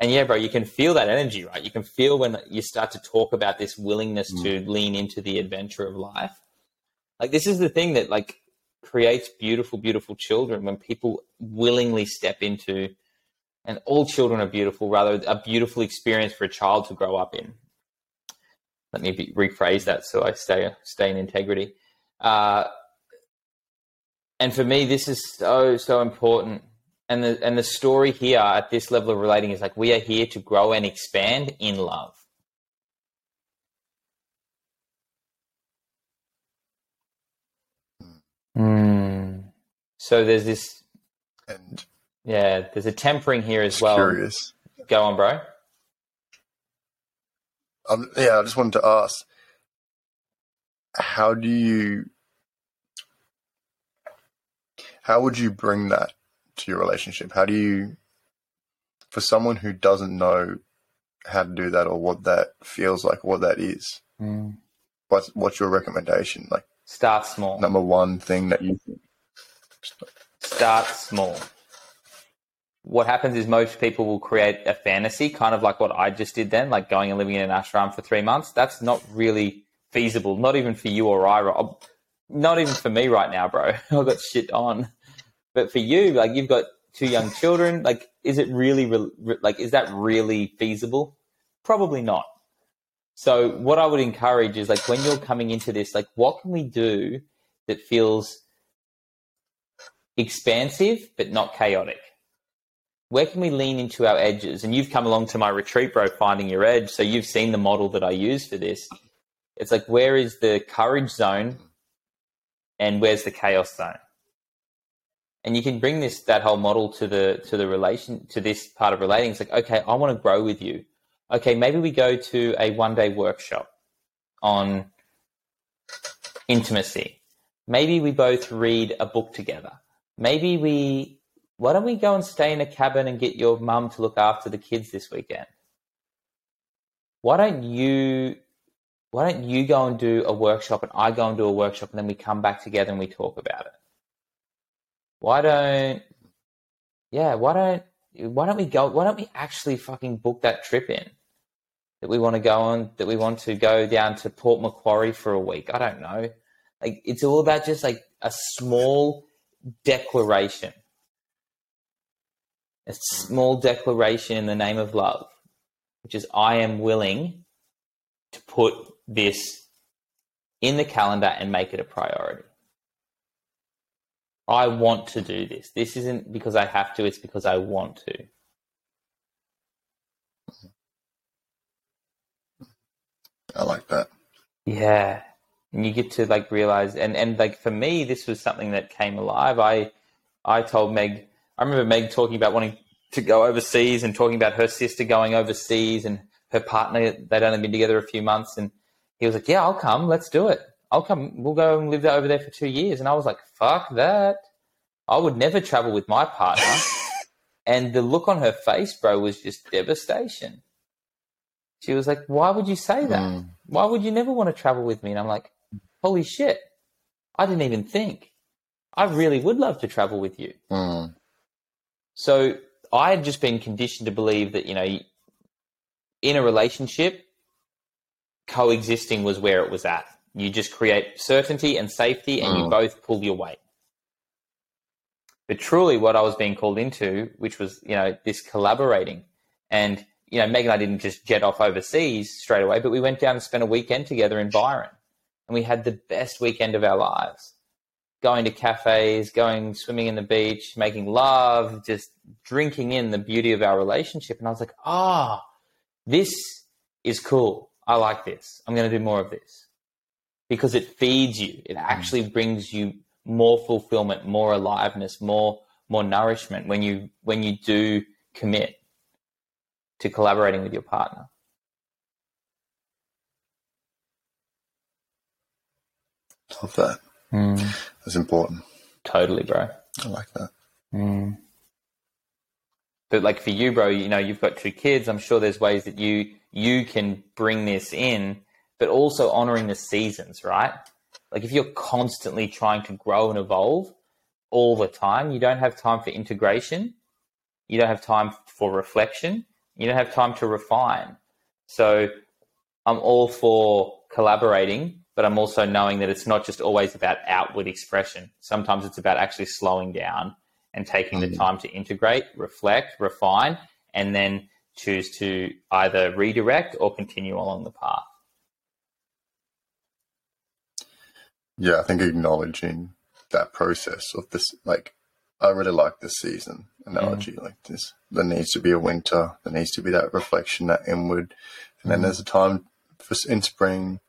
S2: And yeah, bro, you can feel that energy, right? You can feel when you start to talk about this willingness to lean into the adventure of life. Like this is the thing that like creates beautiful, beautiful children when people willingly step into and all children are beautiful, rather a beautiful experience for a child to grow up in. Let me be, rephrase that so I stay stay in integrity. Uh, and for me, this is so so important. And the and the story here at this level of relating is like we are here to grow and expand in love. Mm. So there's this,
S1: And
S2: yeah, there's a tempering here as well.
S1: curious.
S2: Go on, bro.
S1: Um, yeah, I just wanted to ask, how do you, how would you bring that to your relationship? How do you, for someone who doesn't know how to do that or what that feels like, what that is,
S2: Mm.
S1: what's what's your recommendation? Like
S2: Start small.
S1: number one thing that you think.
S2: start small. What happens is most people will create a fantasy, kind of like what I just did then, like going and living in an ashram for three months. That's not really feasible, not even for you or I, Rob. Not even for me right now, bro. I've got shit on. But for you, like you've got two young children, like is it really, re- like, is that really feasible? Probably not. So what I would encourage is like when you're coming into this, like what can we do that feels expansive but not chaotic? Where can we lean into our edges? And you've come along to my retreat, bro, finding your edge. So you've seen the model that I use for this. It's like where is the courage zone and where's the chaos zone? And you can bring this that whole model to the to the relation to this part of relating. It's like, okay, I want to grow with you. Okay, maybe we go to a one day workshop on intimacy. Maybe we both read a book together. Maybe we, why don't we go and stay in a cabin and get your mum to look after the kids this weekend? Why don't you, why don't you go and do a workshop and I go and do a workshop and then we come back together and we talk about it? Why don't, yeah, why don't why don't we go? Why don't we actually fucking book that trip in that we want to go on? That we want to go down to Port Macquarie for a week? I don't know. Like it's all about just like a small declaration, a small declaration in the name of love, which is I am willing to put this in the calendar and make it a priority. I want to do this. This isn't because I have to, it's because I want to.
S1: I like that.
S2: Yeah. And you get to like realize and, and like for me this was something that came alive. I I told Meg I remember Meg talking about wanting to go overseas and talking about her sister going overseas and her partner they'd only been together a few months and he was like, Yeah, I'll come, let's do it. I'll come. We'll go and live there over there for two years. And I was like, fuck that. I would never travel with my partner. and the look on her face, bro, was just devastation. She was like, why would you say that? Mm. Why would you never want to travel with me? And I'm like, holy shit. I didn't even think. I really would love to travel with you.
S1: Mm.
S2: So I had just been conditioned to believe that, you know, in a relationship, coexisting was where it was at. You just create certainty and safety, and mm. you both pull your weight. But truly, what I was being called into, which was you know this collaborating, and you know Meg and I didn't just jet off overseas straight away, but we went down and spent a weekend together in Byron, and we had the best weekend of our lives. Going to cafes, going swimming in the beach, making love, just drinking in the beauty of our relationship. And I was like, ah, oh, this is cool. I like this. I'm going to do more of this because it feeds you. It actually brings you more fulfillment, more aliveness, more more nourishment when you when you do commit to collaborating with your partner.
S1: Love that.
S2: Mm.
S1: That's important.
S2: Totally, bro.
S1: I like that.
S2: Mm. But like for you, bro, you know you've got two kids. I'm sure there's ways that you you can bring this in but also honoring the seasons, right? Like if you're constantly trying to grow and evolve all the time, you don't have time for integration. You don't have time for reflection. You don't have time to refine. So I'm all for collaborating, but I'm also knowing that it's not just always about outward expression. Sometimes it's about actually slowing down and taking the time to integrate, reflect, refine, and then choose to either redirect or continue along the path.
S1: Yeah, I think acknowledging that process of this, like, I really like this season analogy. Mm. Like this, there needs to be a winter. There needs to be that reflection, that inward, and then mm. there's a time for in spring,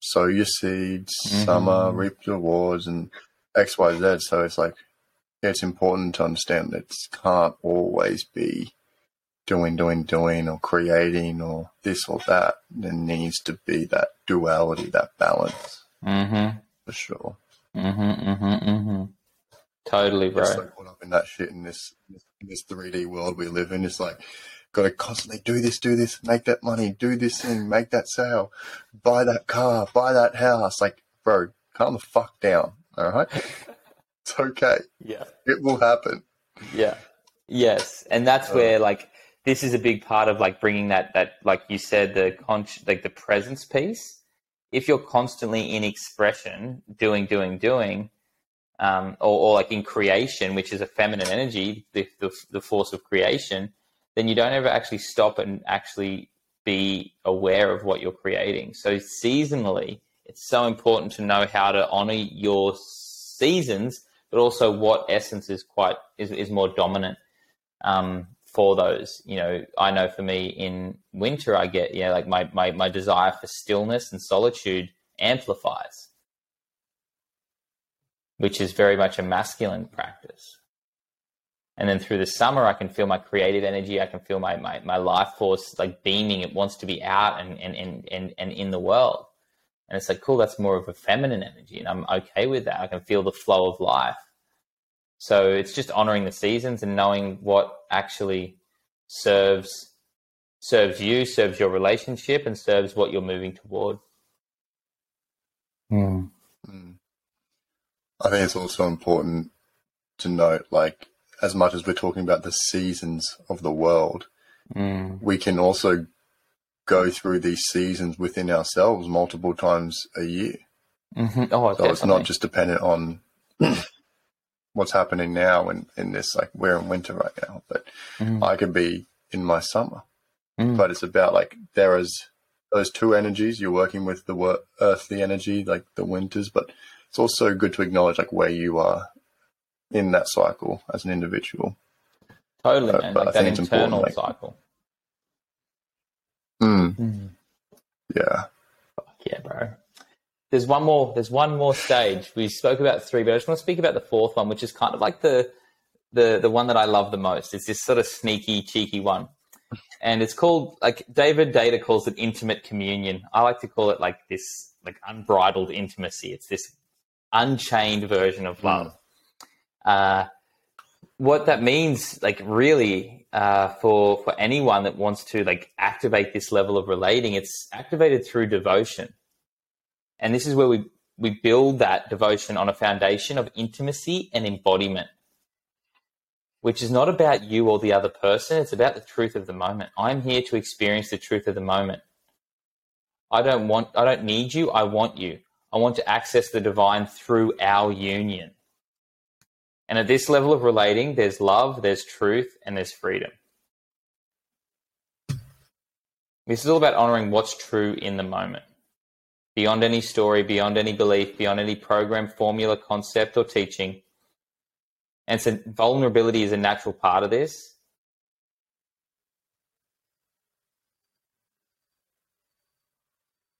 S1: sow your seeds, mm-hmm. summer, reap your rewards, and X, Y, Z. So it's like it's important to understand that it can't always be doing, doing, doing, or creating, or this or that. There needs to be that duality, that balance.
S2: Mm-hmm
S1: for sure.
S2: Mm-hmm, mm-hmm, mm-hmm. Totally, bro.
S1: so caught up in that shit in this in this three D world we live in. It's like got to constantly do this, do this, make that money, do this thing, make that sale, buy that car, buy that house. Like, bro, calm the fuck down. All right, it's okay.
S2: Yeah,
S1: it will happen.
S2: Yeah. Yes, and that's uh, where like this is a big part of like bringing that that like you said the con like the presence piece if you're constantly in expression, doing, doing, doing, um, or, or, like in creation, which is a feminine energy, the, the, the force of creation, then you don't ever actually stop and actually be aware of what you're creating. So seasonally, it's so important to know how to honor your seasons, but also what essence is quite is, is more dominant. Um, for those. You know, I know for me in winter, I get, yeah, like my, my, my desire for stillness and solitude amplifies, which is very much a masculine practice. And then through the summer, I can feel my creative energy. I can feel my, my, my life force like beaming. It wants to be out and, and, and, and, and in the world. And it's like, cool, that's more of a feminine energy. And I'm okay with that. I can feel the flow of life. So it's just honoring the seasons and knowing what actually serves serves you, serves your relationship, and serves what you're moving toward.
S1: Mm. I think it's also important to note, like as much as we're talking about the seasons of the world,
S2: Mm.
S1: we can also go through these seasons within ourselves multiple times a year.
S2: hmm Oh,
S1: So it's not just dependent on what's happening now in, in this, like we're in winter right now, but
S2: Mhm.
S1: I could be in my summer.
S2: Mm.
S1: But it's about like there is those two energies. You're working with the wor- earthly energy, like the winters, but it's also good to acknowledge like where you are in that cycle as an individual.
S2: totally,
S1: but-
S2: man.
S1: but I
S2: Like that
S1: think it's important,
S2: internal
S1: like-
S2: cycle.
S1: Mm, yeah.
S2: Yeah, bro. There's one more. There's one more stage. We spoke about three, but I just want to speak about the fourth one, which is kind of like the the the one that I love the most. It's this sort of sneaky, cheeky one, and it's called like David Deida calls it intimate communion. I like to call it like this like unbridled intimacy. It's this unchained version of love. Uh, what that means, like really, uh, for for anyone that wants to like activate this level of relating, it's activated through devotion, and this is where we we build that devotion on a foundation of intimacy and embodiment, which is not about you or the other person. It's about the truth of the moment. I'm here to experience the truth of the moment. I don't want. I don't need you. I want you. I want to access the divine through our union. And at this level of relating, there's love, there's truth, and there's freedom. This is all about honoring what's true in the moment. Beyond any story, beyond any belief, beyond any program, formula, concept, or teaching. And so vulnerability is a natural part of this.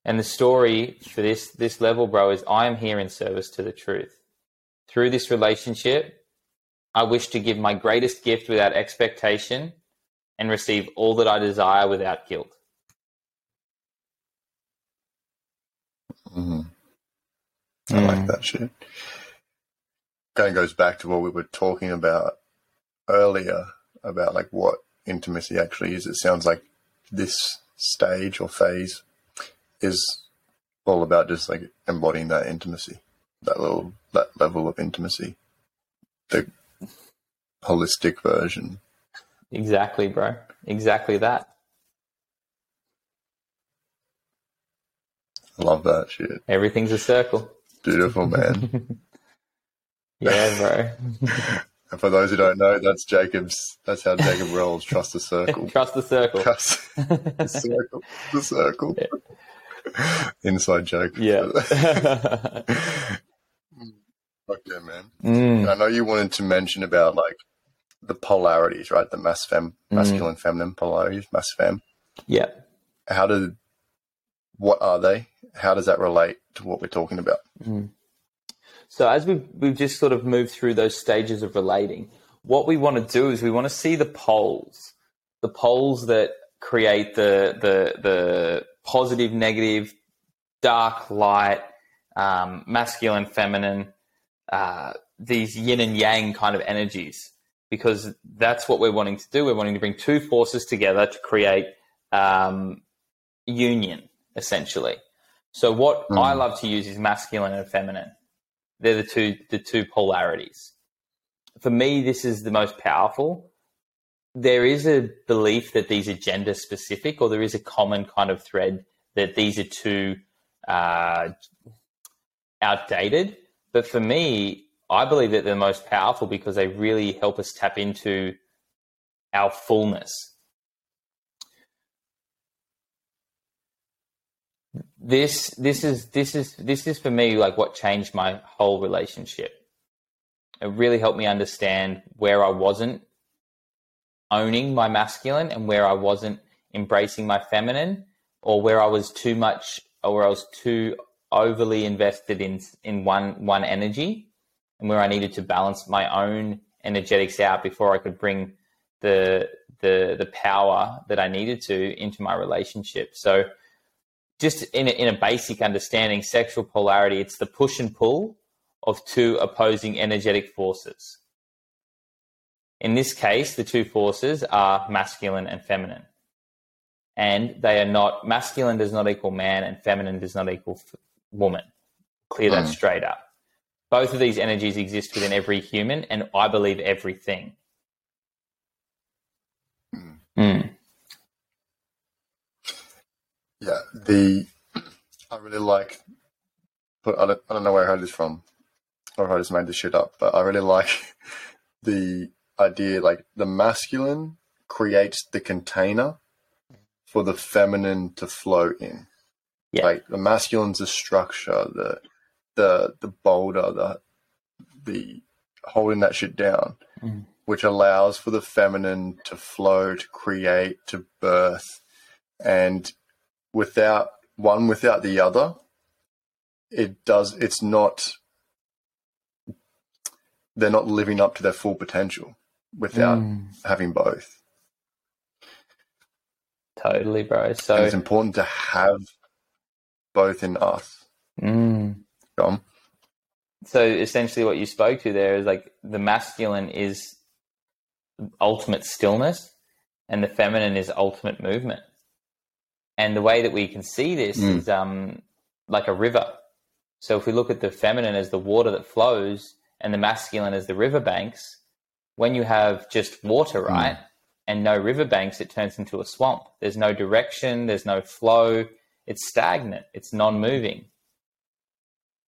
S2: And the story for this this level, bro, is I am here in service to the truth. Through this relationship, I wish to give my greatest gift without expectation and receive all that I desire without guilt.
S1: I like mm. that shit. Kind of goes back to what we were talking about earlier about like what intimacy actually is. It sounds like this stage or phase is all about just like embodying that intimacy, that little that level of intimacy, the holistic version.
S2: Exactly, bro. Exactly that.
S1: I love that shit.
S2: Everything's a circle.
S1: Beautiful, man.
S2: Yeah, bro.
S1: and for those who don't know, that's Jacob's. That's how Jacob rolls. Trust the circle.
S2: Trust the circle.
S1: Trust the circle. The circle. Inside joke.
S2: yeah.
S1: Fuck yeah, man.
S2: Mm,
S1: I know you wanted to mention about like the polarities, right? The mass fem, masculine, feminine polarities, mass fem.
S2: yeah.
S1: How do, what are they? How does that relate to what we're talking about?
S2: So as we've we've just sort of moved through those stages of relating, what we want to do is we want to see the poles, the poles that create the the the positive, negative, dark, light, um, masculine, feminine, uh, these yin and yang kind of energies, because that's what we're wanting to do. We're wanting to bring two forces together to create um, union, essentially. So what
S1: Mm.
S2: I love to use is masculine and feminine they're the two the two polarities. For me, this is the most powerful. There is a belief that these are gender specific, or there is a common kind of thread that these are too uh, outdated. But for me, I believe that they're the most powerful because they really help us tap into our fullness. This this is this is this is for me like what changed my whole relationship. It really helped me understand where i wasn't owning my masculine and where i wasn't embracing my feminine or where i was too much or where i was too overly invested in in one one energy and where i needed to balance my own energetics out before i could bring the the the power that i needed to into my relationship. So just in a, in a basic understanding, sexual polarity, it's the push and pull of two opposing energetic forces. In this case, the two forces are masculine and feminine. And they are not, masculine does not equal man and feminine does not equal f- woman. Clear that
S1: Mm.
S2: straight up. Both of these energies exist within every human and I believe everything. Mm.
S1: Yeah, the I really like. But I don't, I don't know where I heard this from, or if I just made this shit up. But I really like the idea, like the masculine creates the container for the feminine to flow in.
S2: Yeah.
S1: Like the masculine's the structure, the the the boulder, the the holding that shit down,
S2: Mm.
S1: which allows for the feminine to flow, to create, to birth, and without one without the other, it does. It's not. They're not living up to their full potential without
S2: Mm.
S1: having both.
S2: Totally, bro.
S1: And
S2: So,
S1: it's important to have both in us.
S2: mm.
S1: Dom.
S2: so essentially, what you spoke to there is like the masculine is ultimate stillness, and the feminine is ultimate movement. And the way that we can see this
S1: Mm.
S2: is um, like a river. So if we look at the feminine as the water that flows, and the masculine as the riverbanks, when you have just water, right, and no riverbanks, it turns into a swamp. There's no direction, there's no flow, it's stagnant, it's non moving.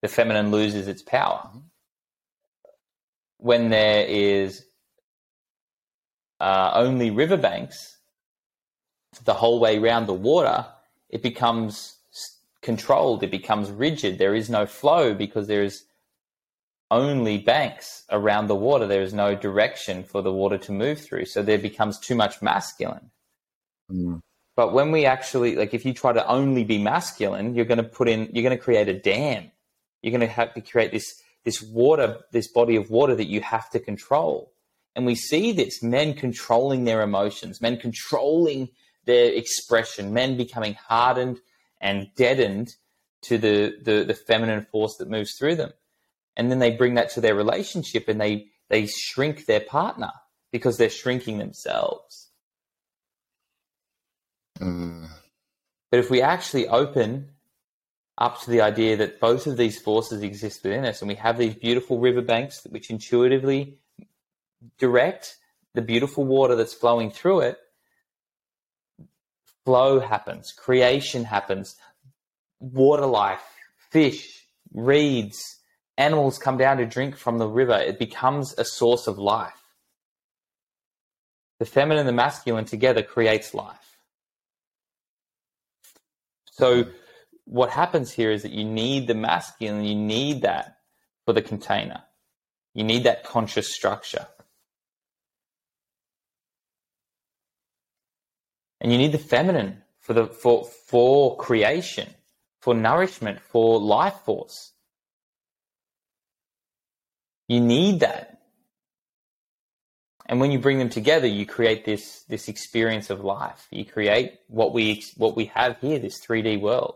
S2: The feminine loses its power. When there is uh, only riverbanks, the whole way around the water, it becomes controlled, it becomes rigid. There is no flow because there is only banks around the water. There is no direction for the water to move through. So there becomes too much masculine.
S1: Mm.
S2: But when we actually, like, if you try to only be masculine, you're going to put in, you're going to create a dam. You're going to have to create this, this water, this body of water that you have to control. And we see this men controlling their emotions, men controlling their expression, men becoming hardened and deadened to the, the, the feminine force that moves through them. And then they bring that to their relationship and they, they shrink their partner because they're shrinking themselves.
S1: Mm.
S2: But if we actually open up to the idea that both of these forces exist within us and we have these beautiful riverbanks which intuitively direct the beautiful water that's flowing through it, flow happens, creation happens, water life, fish, reeds, animals come down to drink from the river. It becomes a source of life. The feminine and the masculine together creates life. So what happens here is that you need the masculine, you need that for the container. You need that conscious structure. And you need the feminine for the for for creation, for nourishment, for life force. You need that. And when you bring them together, you create this this experience of life. You create what we what we have here, this 3D world.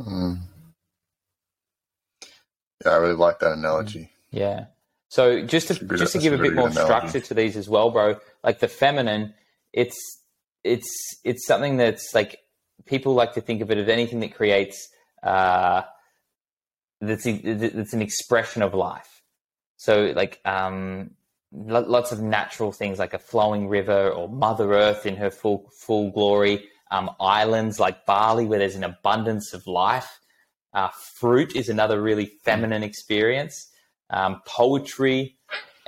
S1: Mm. Yeah, I really like that analogy.
S2: Yeah. So just to
S1: That's a good-
S2: just to give
S1: a
S2: a bit more
S1: analogy.
S2: structure to these as well, bro. Like the feminine, it's it's it's something that's like people like to think of it as anything that creates uh, that's that's an expression of life. So like um, lots of natural things like a flowing river or Mother Earth in her full full glory. Um, islands like Bali where there's an abundance of life. Uh, fruit is another really feminine experience. Um, poetry,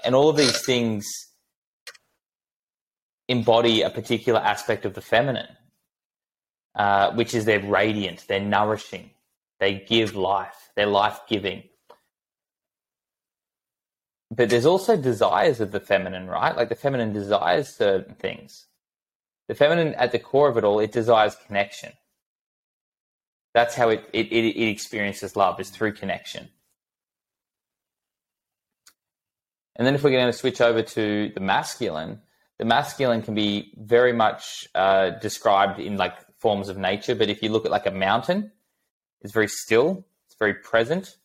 S2: and all of these things embody a particular aspect of the feminine, uh, which is they're radiant, they're nourishing, they give life, they're life giving. But there's also desires of the feminine, right? Like the feminine desires certain things. The feminine, at the core of it all, it desires connection. That's how it, it, it, it experiences love, is through connection. And then if we're going to switch over to the masculine, the masculine can be very much uh, described in like forms of nature. But if you look at like a mountain, it's very still, it's very present,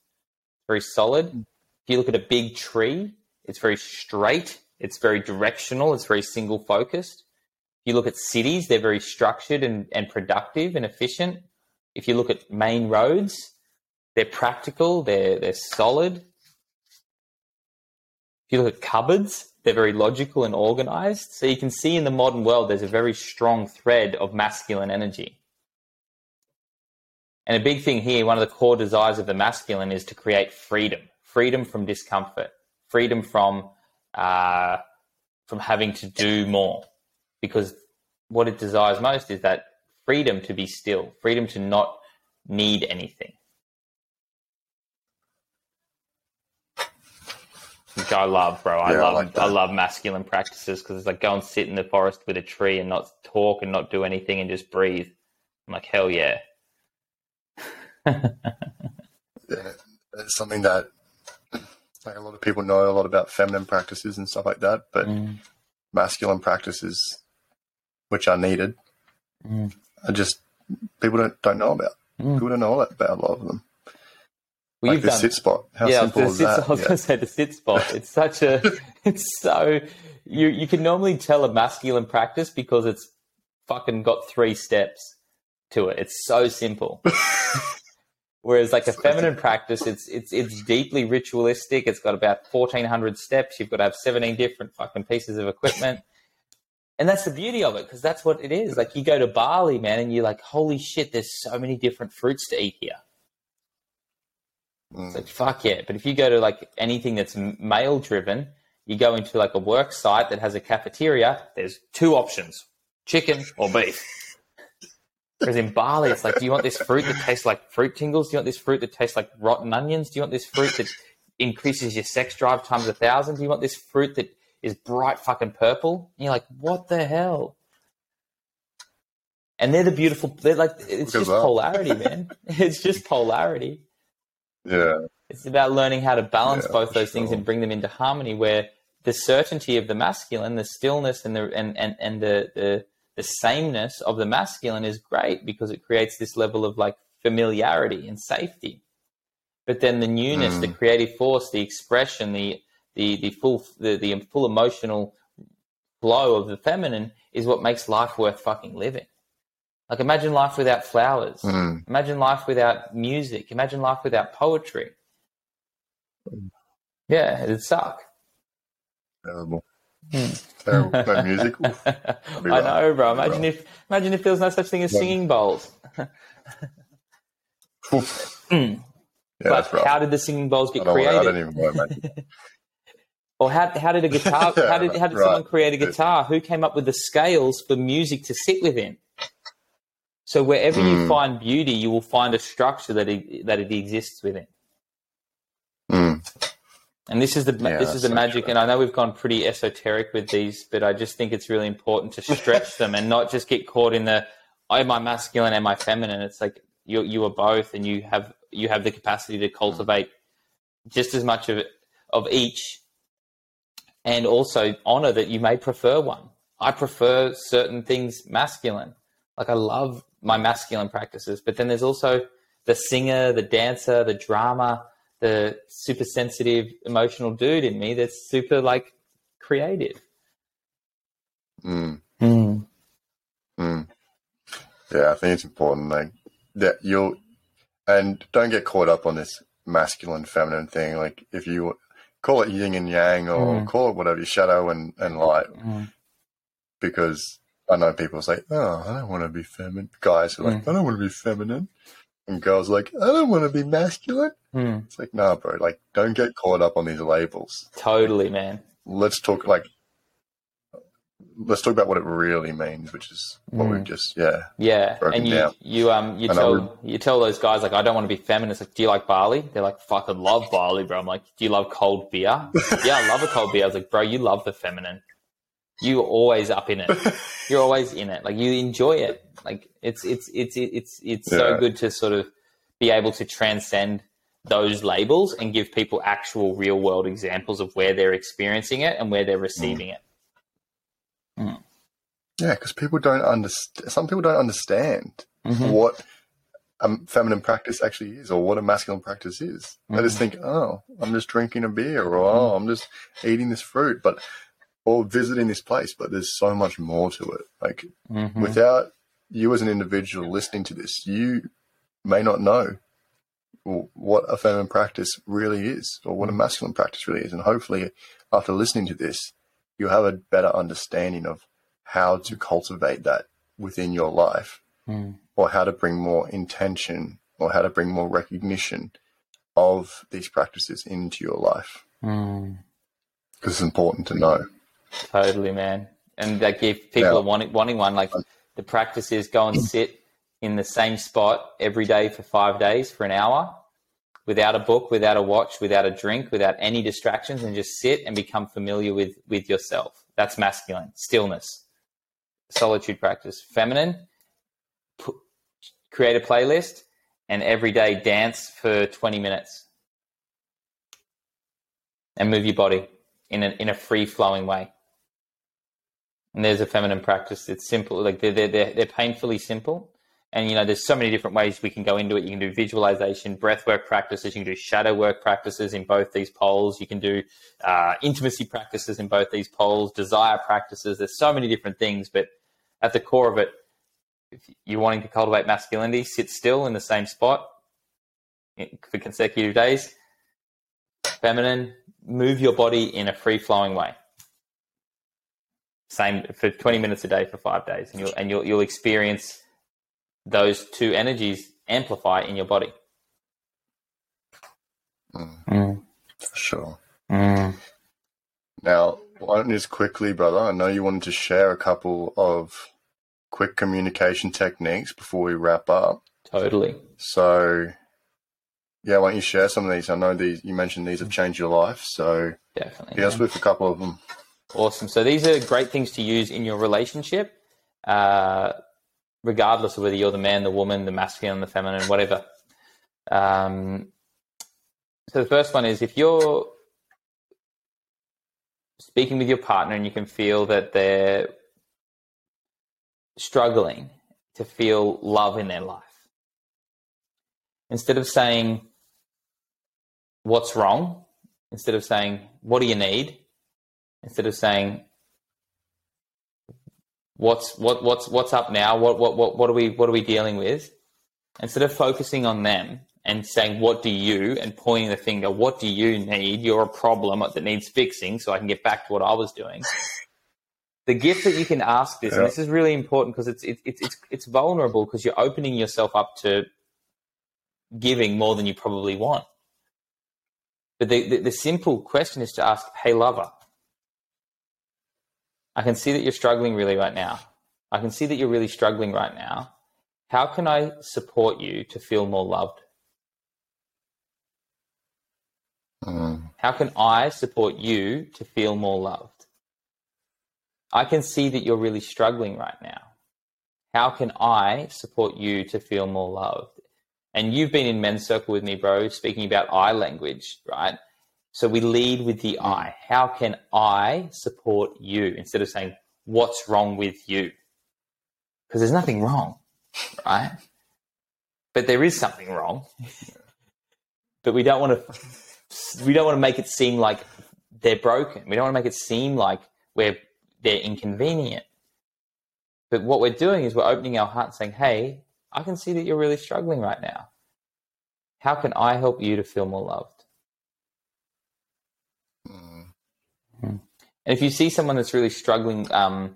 S2: very solid. If you look at a big tree, it's very straight, it's very directional, it's very single focused. If you look at cities, they're very structured and, and productive and efficient. If you look at main roads, they're practical, they're, they're solid. If you look at cupboards, they're very logical and organized. So you can see in the modern world, there's a very strong thread of masculine energy. And a big thing here, one of the core desires of the masculine is to create freedom freedom from discomfort, freedom from, uh, from having to do more. Because what it desires most is that freedom to be still, freedom to not need anything. Which I love, bro. I
S1: Yeah, I
S2: love
S1: like
S2: I, love masculine practices because it's like go and sit in the forest with a tree and not talk and not do anything and just breathe. I'm like hell yeah.
S1: Yeah, it's something that like a lot of people know a lot about feminine practices and stuff like that, but
S2: Mm,
S1: masculine practices, which are needed,
S2: mm,
S1: are just people don't don't know about.
S2: Mm.
S1: People don't know about a lot of them.
S2: Well,
S1: like
S2: you've
S1: the
S2: done
S1: sit spot. How
S2: yeah,
S1: simple
S2: the
S1: is
S2: sit,
S1: that?
S2: I was
S1: Yeah.
S2: going to say the sit spot. It's such a, it's so you you can normally tell a masculine practice because it's fucking got three steps to it. It's so simple. Whereas like a feminine practice, it's it's it's deeply ritualistic. It's got about fourteen hundred steps. You've got to have seventeen different fucking pieces of equipment. And that's the beauty of it, because that's what it is. Like you go to Bali, man, and you're like, holy shit, there's so many different fruits to eat here.
S1: Mm.
S2: It's like fuck yeah. But if you go to like anything that's male driven, you go into like a work site that has a cafeteria. There's two options: chicken or beef. Whereas in Bali, it's like, do you want this fruit that tastes like fruit tingles? Do you want this fruit that tastes like rotten onions? Do you want this fruit that increases your sex drive times a thousand? Do you want this fruit that is bright fucking purple? And you're like, what the hell? And they're the beautiful. They're like, it's
S1: Look
S2: just polarity, man. It's just polarity.
S1: Yeah,
S2: It's about learning how to balance
S1: Yeah,
S2: both those things and bring them into harmony where the certainty of the masculine, the stillness and the and, and, and the, the the sameness of the masculine is great because it creates this level of like familiarity and safety. But then the newness, the
S1: Mm.
S2: creative force, the expression, the the the full the, the full emotional flow of the feminine is what makes life worth fucking living. Like imagine life without flowers.
S1: Mm.
S2: Imagine life without music. Imagine life without poetry. Yeah, it'd suck.
S1: terrible.
S2: Hmm.
S1: Terrible. No music. Oof.
S2: I know, bro. Imagine if imagine if there was no such thing as singing bowls. Hmm.
S1: Yeah,
S2: but
S1: that's
S2: how did the singing bowls get
S1: want, I
S2: created?
S1: don't even want to.
S2: Or how, how did a guitar?
S1: Yeah,
S2: how did how did
S1: right.
S2: someone create a guitar? Who came up with the scales for music to sit within? So wherever you
S1: Hmm.
S2: find beauty, you will find a structure that it, that it exists within.
S1: Mm.
S2: And this is the
S1: Yeah,
S2: this is the
S1: so
S2: magic.
S1: true.
S2: And I know we've gone pretty esoteric with these, but I just think it's really important to stretch them and not just get caught in the oh, am I masculine, am I feminine? It's like you you are both, and you have you have the capacity to cultivate just as much of of each, and also honor that you may prefer one. I prefer certain things masculine. Like I love my masculine practices, but then there's also the singer, the dancer, the drama, the super sensitive, emotional dude in me that's super like creative.
S1: Mm.
S2: Mm.
S1: Mm. Yeah, I think it's important, like that you'll, and don't get caught up on this masculine, feminine thing. Like if you call it yin and yang, or
S2: Mm.
S1: call it whatever, shadow and and light,
S2: Mm.
S1: because I know people say, "Oh, I don't want to be feminine." Guys are like, "I don't want to be feminine," and girls are like, "I don't want to be masculine."
S2: Mm.
S1: It's like, nah, bro. Like, don't get caught up on these labels.
S2: Totally, man.
S1: Let's talk like. Let's talk about what it really means, which is what
S2: Mm.
S1: we've just, yeah.
S2: Yeah, and you
S1: down.
S2: you um you
S1: know
S2: tell you tell those guys like I don't want to be feminist. Like, do you like barley? They're like, fucking love barley, bro. I'm like, do you love cold beer? yeah, I love a cold beer. I was like, bro, you love the feminine. You're always up in it. You're always in it. Like you enjoy it. Like it's it's it's it's it's so good to sort of be able to transcend those labels and give people actual real world examples of where they're experiencing it and where they're receiving mm. it. Mm.
S1: Yeah, because people don't understand. Some people don't understand
S2: Mhm.
S1: what a feminine practice actually is, or what a masculine practice is. They just mm. think, "Oh, I'm just drinking a beer," or "Oh, I'm just eating this fruit," but or visiting this place. But there's so much more to it. Like
S2: Mhm.
S1: without you as an individual listening to this, you may not know what a feminine practice really is, or what a masculine practice really is. And hopefully, after listening to this, you have a better understanding of how to cultivate that within your life
S2: Mm.
S1: or how to bring more intention or how to bring more recognition of these practices into your life
S2: Mm.
S1: because it's important to know.
S2: Totally, man. And like if people
S1: Yeah.
S2: are wanting wanting one, like the practice is go and sit in the same spot every day for five days for an hour, without a book, without a watch, without a drink, without any distractions, and just sit and become familiar with with yourself. That's masculine. Stillness, solitude practice. Feminine. Put, create a playlist and every day dance for twenty minutes and move your body in a in a free flowing way. And there's a feminine practice. It's simple, like they're, they're they're they're painfully simple. And you know, there's so many different ways we can go into it. You can do visualization, breath work practices. You can do shadow work practices in both these poles. You can do uh, intimacy practices in both these poles. Desire practices. There's so many different things, but at the core of it, if you're wanting to cultivate masculinity, sit still in the same spot for consecutive days. Feminine, move your body in a free flowing way. Same for 20 minutes a day for five days, and you'll and you'll you'll experience those two energies amplify in your body.
S1: Mm,
S2: Mm.
S1: for sure.
S2: Mm.
S1: Now, why don't you just quickly, brother? I know you wanted to share a couple of quick communication techniques before we wrap up.
S2: Totally,
S1: So, yeah, why don't you share some of these? I know these you mentioned these have changed your life, so
S2: definitely.
S1: hit us with a couple of them.
S2: Awesome. So these are great things to use in your relationship, uh, regardless of whether you're the man, the woman, the masculine, the feminine, whatever. Um, so the first one is if you're speaking with your partner and you can feel that they're struggling to feel love in their life, instead of saying, What's wrong? Instead of saying, What do you need? Instead of saying what's what what's what's up now? What what what what are we what are we dealing with? Instead of focusing on them and saying what do you and pointing the finger what do you need? You're a problem that needs fixing so i can get back to what i was doing. The gift that you can ask this and this is really important because it's it's it's it's vulnerable because you're opening yourself up to giving more than you probably want. But the, the, the simple question is to ask hey lover I can see that you're struggling really right now. I can see that you're really struggling right now. How can I support you to feel more loved?
S1: Mm,
S2: How can I support you to feel more loved? I can see that you're really struggling right now. How can I support you to feel more loved? And you've been in men's circle with me, bro, speaking about I language, right? So we lead with the I. How can I support you instead of saying, what's wrong with you? Because there's nothing wrong, right? But there is something wrong. but we don't want to, we don't want to make it seem like they're broken. We don't want to make it seem like we're, they're inconvenient. But what we're doing is we're opening our heart and saying, hey, I can see that you're really struggling right now. How can I help you to feel more loved?
S1: mm,
S2: And if you see someone that's really struggling, um,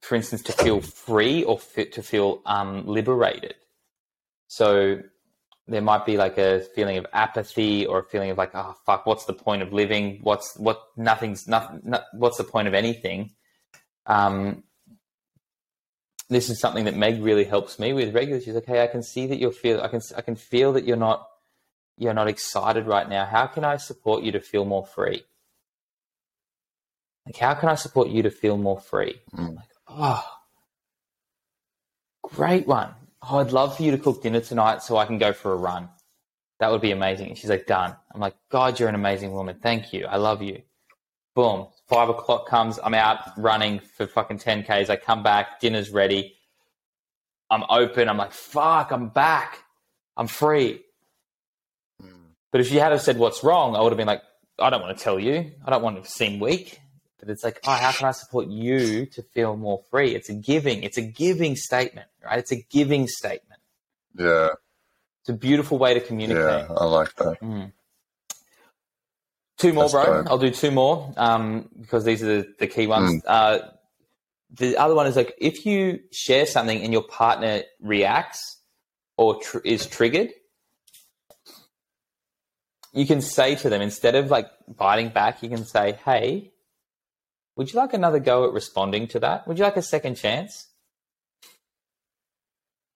S2: for instance, to feel free or fit to feel um, liberated, so there might be like a feeling of apathy or a feeling of like, oh fuck, what's the point of living? What's what? Nothing's nothing. Not, what's the point of anything? Um, this is something that Meg really helps me with regularly. She's like, hey, I can see that you're feel. I can I can feel that you're not you're not excited right now. How can I support you to feel more free? Like, how can I support you to feel more free?
S1: mm.
S2: Like, oh, great one. Oh, I'd love for you to cook dinner tonight so I can go for a run. That would be amazing. And she's like, done. I'm like, God, you're an amazing woman. Thank you. I love you. Boom. Five o'clock comes. I'm out running for fucking 10Ks. I come back. Dinner's ready. I'm open. I'm like, fuck, I'm back. I'm free.
S1: Mm.
S2: But if you had have said what's wrong, I would have been like, I don't want to tell you. I don't want to seem weak. But it's like, oh, how can I support you to feel more free? It's a giving. It's a giving statement, right? It's a giving statement.
S1: Yeah,
S2: It's a beautiful way to communicate.
S1: yeah, I like that.
S2: Mm. Two more,
S1: That's
S2: bro.
S1: dope.
S2: I'll do two more um, because these are the, the key ones. Uh, the other one is like if you share something and your partner reacts or tr- is triggered, you can say to them instead of like biting back, you can say, "Hey, would you like another go at responding to that? Would you like a second chance?"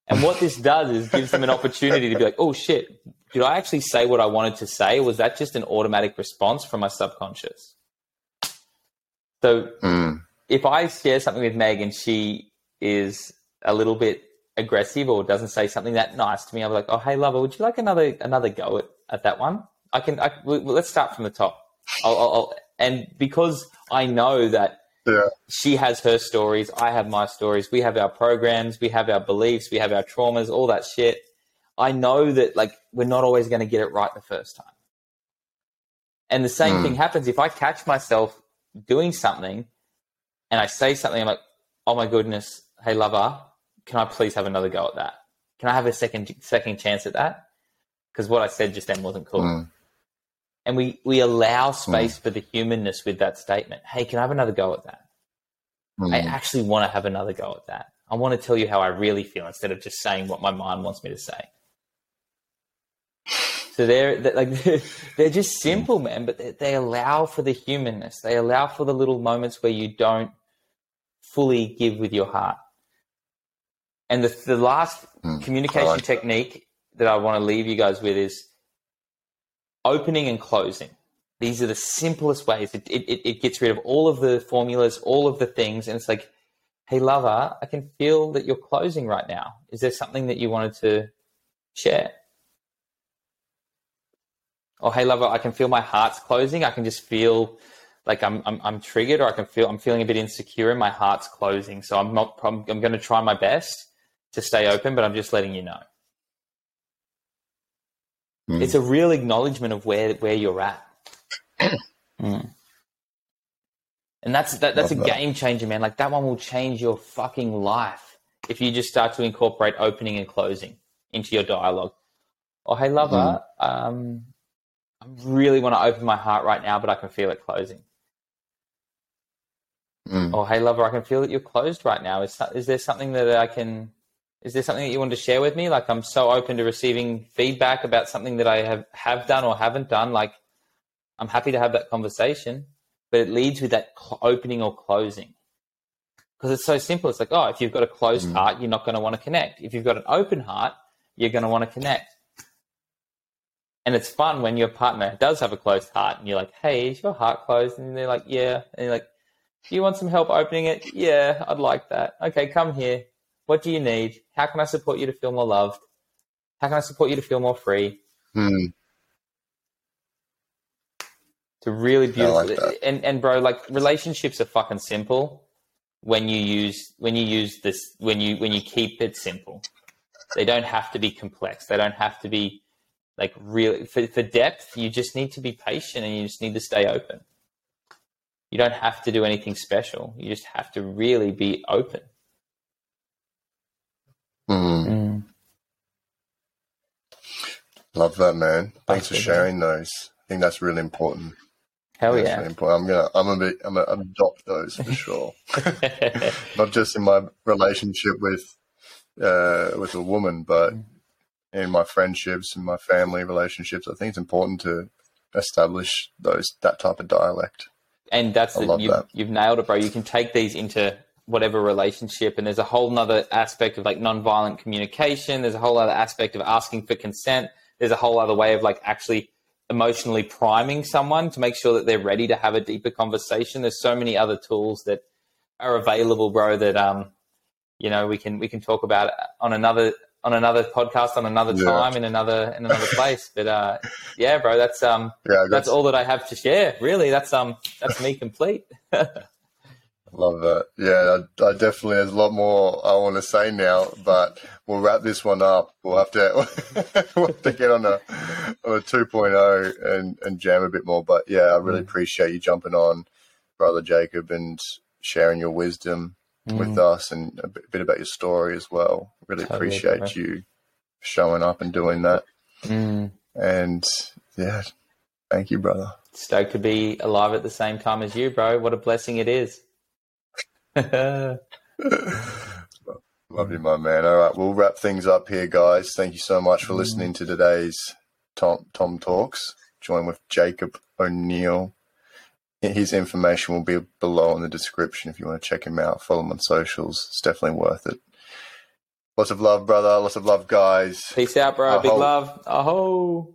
S2: And what this does is gives them an opportunity to be like, "Oh shit, did I actually say what I wanted to say, or was that just an automatic response from my subconscious?" So
S1: Mm.
S2: if I share something with Meg and she is a little bit aggressive or doesn't say something that nice to me, I'm like, "Oh, hey, lover, would you like another another go at, at that one?" I can. I, let's start from the top. I'll, I'll, I'll, and because I know that
S1: Yeah.
S2: she has her stories, I have my stories. We have our programs, we have our beliefs, we have our traumas, all that shit. I know that like we're not always going to get it right the first time. And the same
S1: Hmm.
S2: thing happens if I catch myself doing something and I say something, I'm like, oh my goodness, hey lover, can I please have another go at that? Can I have a second second chance at that? Because what I said just then wasn't cool.
S1: Mm.
S2: And we, we allow space for the humanness with that statement. Hey, can I have another go at that? I
S1: Mm.
S2: actually want to have another go at that. I want to tell you how I really feel instead of just saying what my mind wants me to say. So they're, they're like they're just simple, man, but they, they allow for the humanness. They allow for the little moments where you don't fully give with your heart. And the the last
S1: Mm.
S2: communication
S1: like that.
S2: technique that I want to leave you guys with is opening and closing. These are the simplest ways. It, it, it- gets rid of all of the formulas, all of the things. And it's like, hey, lover, I can feel that you're closing right now. Is there something that you wanted to share? Or hey, lover, I can feel my heart's closing. I can just feel like I'm, I'm, I'm triggered or I can feel I'm feeling a bit insecure and my heart's closing. So I'm not, I'm going to try my best to stay open, but I'm just letting you know.
S1: Mm.
S2: It's a real acknowledgement of where where you're at. Mm. And that's that, that's a
S1: that.
S2: game changer, man. Like that one will change your fucking life if you just start to incorporate opening and closing into your dialogue. Oh, hey, lover, um, I really want to open my heart right now, but I can feel it closing.
S1: Mm.
S2: Oh, hey, lover, I can feel that you're closed right now. Is is there something that I can? Is there something that you want to share with me? Like I'm so open to receiving feedback about something that I have have done or haven't done. Like I'm happy to have that conversation, but it leads with that cl- opening or closing because it's so simple. It's like, oh, if you've got a closed
S1: Mm.
S2: heart, you're not going to want to connect. If you've got an open heart, you're going to want to connect. And it's fun when your partner does have a closed heart and you're like, hey, is your heart closed? And they're like, yeah. And you're like, do you want some help opening it? Yeah, I'd like that. Okay, come here. What do you need? How can I support you to feel more loved? How can I support you to feel more free?
S1: Mm.
S2: It's a really beautiful
S1: like
S2: and and bro, like relationships are fucking simple when you use when you use this when you when you keep it simple. They don't have to be complex. They don't have to be like really for, for depth. You just need to be patient and you just need to stay open. You don't have to do anything special. You just have to really be open.
S1: Mm. Love that, man. Thanks for
S2: you, man.
S1: sharing those. I think that's really important.
S2: Hell
S1: That's
S2: yeah.
S1: really important. I'm gonna, I'm gonna, be, I'm gonna adopt those for sure. Not just in my relationship with, uh, with a woman, but in my friendships and my family relationships. I think it's important to establish those that type of dialect.
S2: and that's the,
S1: love
S2: you've,
S1: that.
S2: you've nailed it, bro. You can take these into whatever relationship, and there's a whole nother aspect of like nonviolent communication. There's a whole other aspect of asking for consent. There's a whole other way of like actually emotionally priming someone to make sure that they're ready to have a deeper conversation. There's so many other tools that are available, bro. That um, you know, we can we can talk about on another on another podcast on another
S1: Yeah.
S2: time in another in another place. But uh, yeah, bro, that's um,
S1: Yeah,
S2: that's all that I have to share. Really, that's um, that's me complete.
S1: Love that. Yeah, I, I definitely there's a lot more I want to say now, but we'll wrap this one up. We'll have to we'll have to get on a on a 2.0 and and jam a bit more. But yeah, I really
S2: Mm.
S1: appreciate you jumping on, brother Jacob, and sharing your wisdom
S2: Mm.
S1: with us and a bit, bit about your story as well. Really
S2: Totally,
S1: appreciate you showing up and doing that.
S2: Mm.
S1: And yeah, thank you, brother.
S2: stoked to be alive at the same time as you, bro. What a blessing it is.
S1: Love you, my man. All right, we'll wrap things up here, guys. Thank you so much for listening to today's Tom Tom Talks. Join with Jacob O'Neill. His information will be below in the description if you want to check him out. Follow him on socials. It's definitely worth it. Lots of love, brother. Lots of love, guys.
S2: Peace out, bro.
S1: Aho.
S2: Big love. Aho.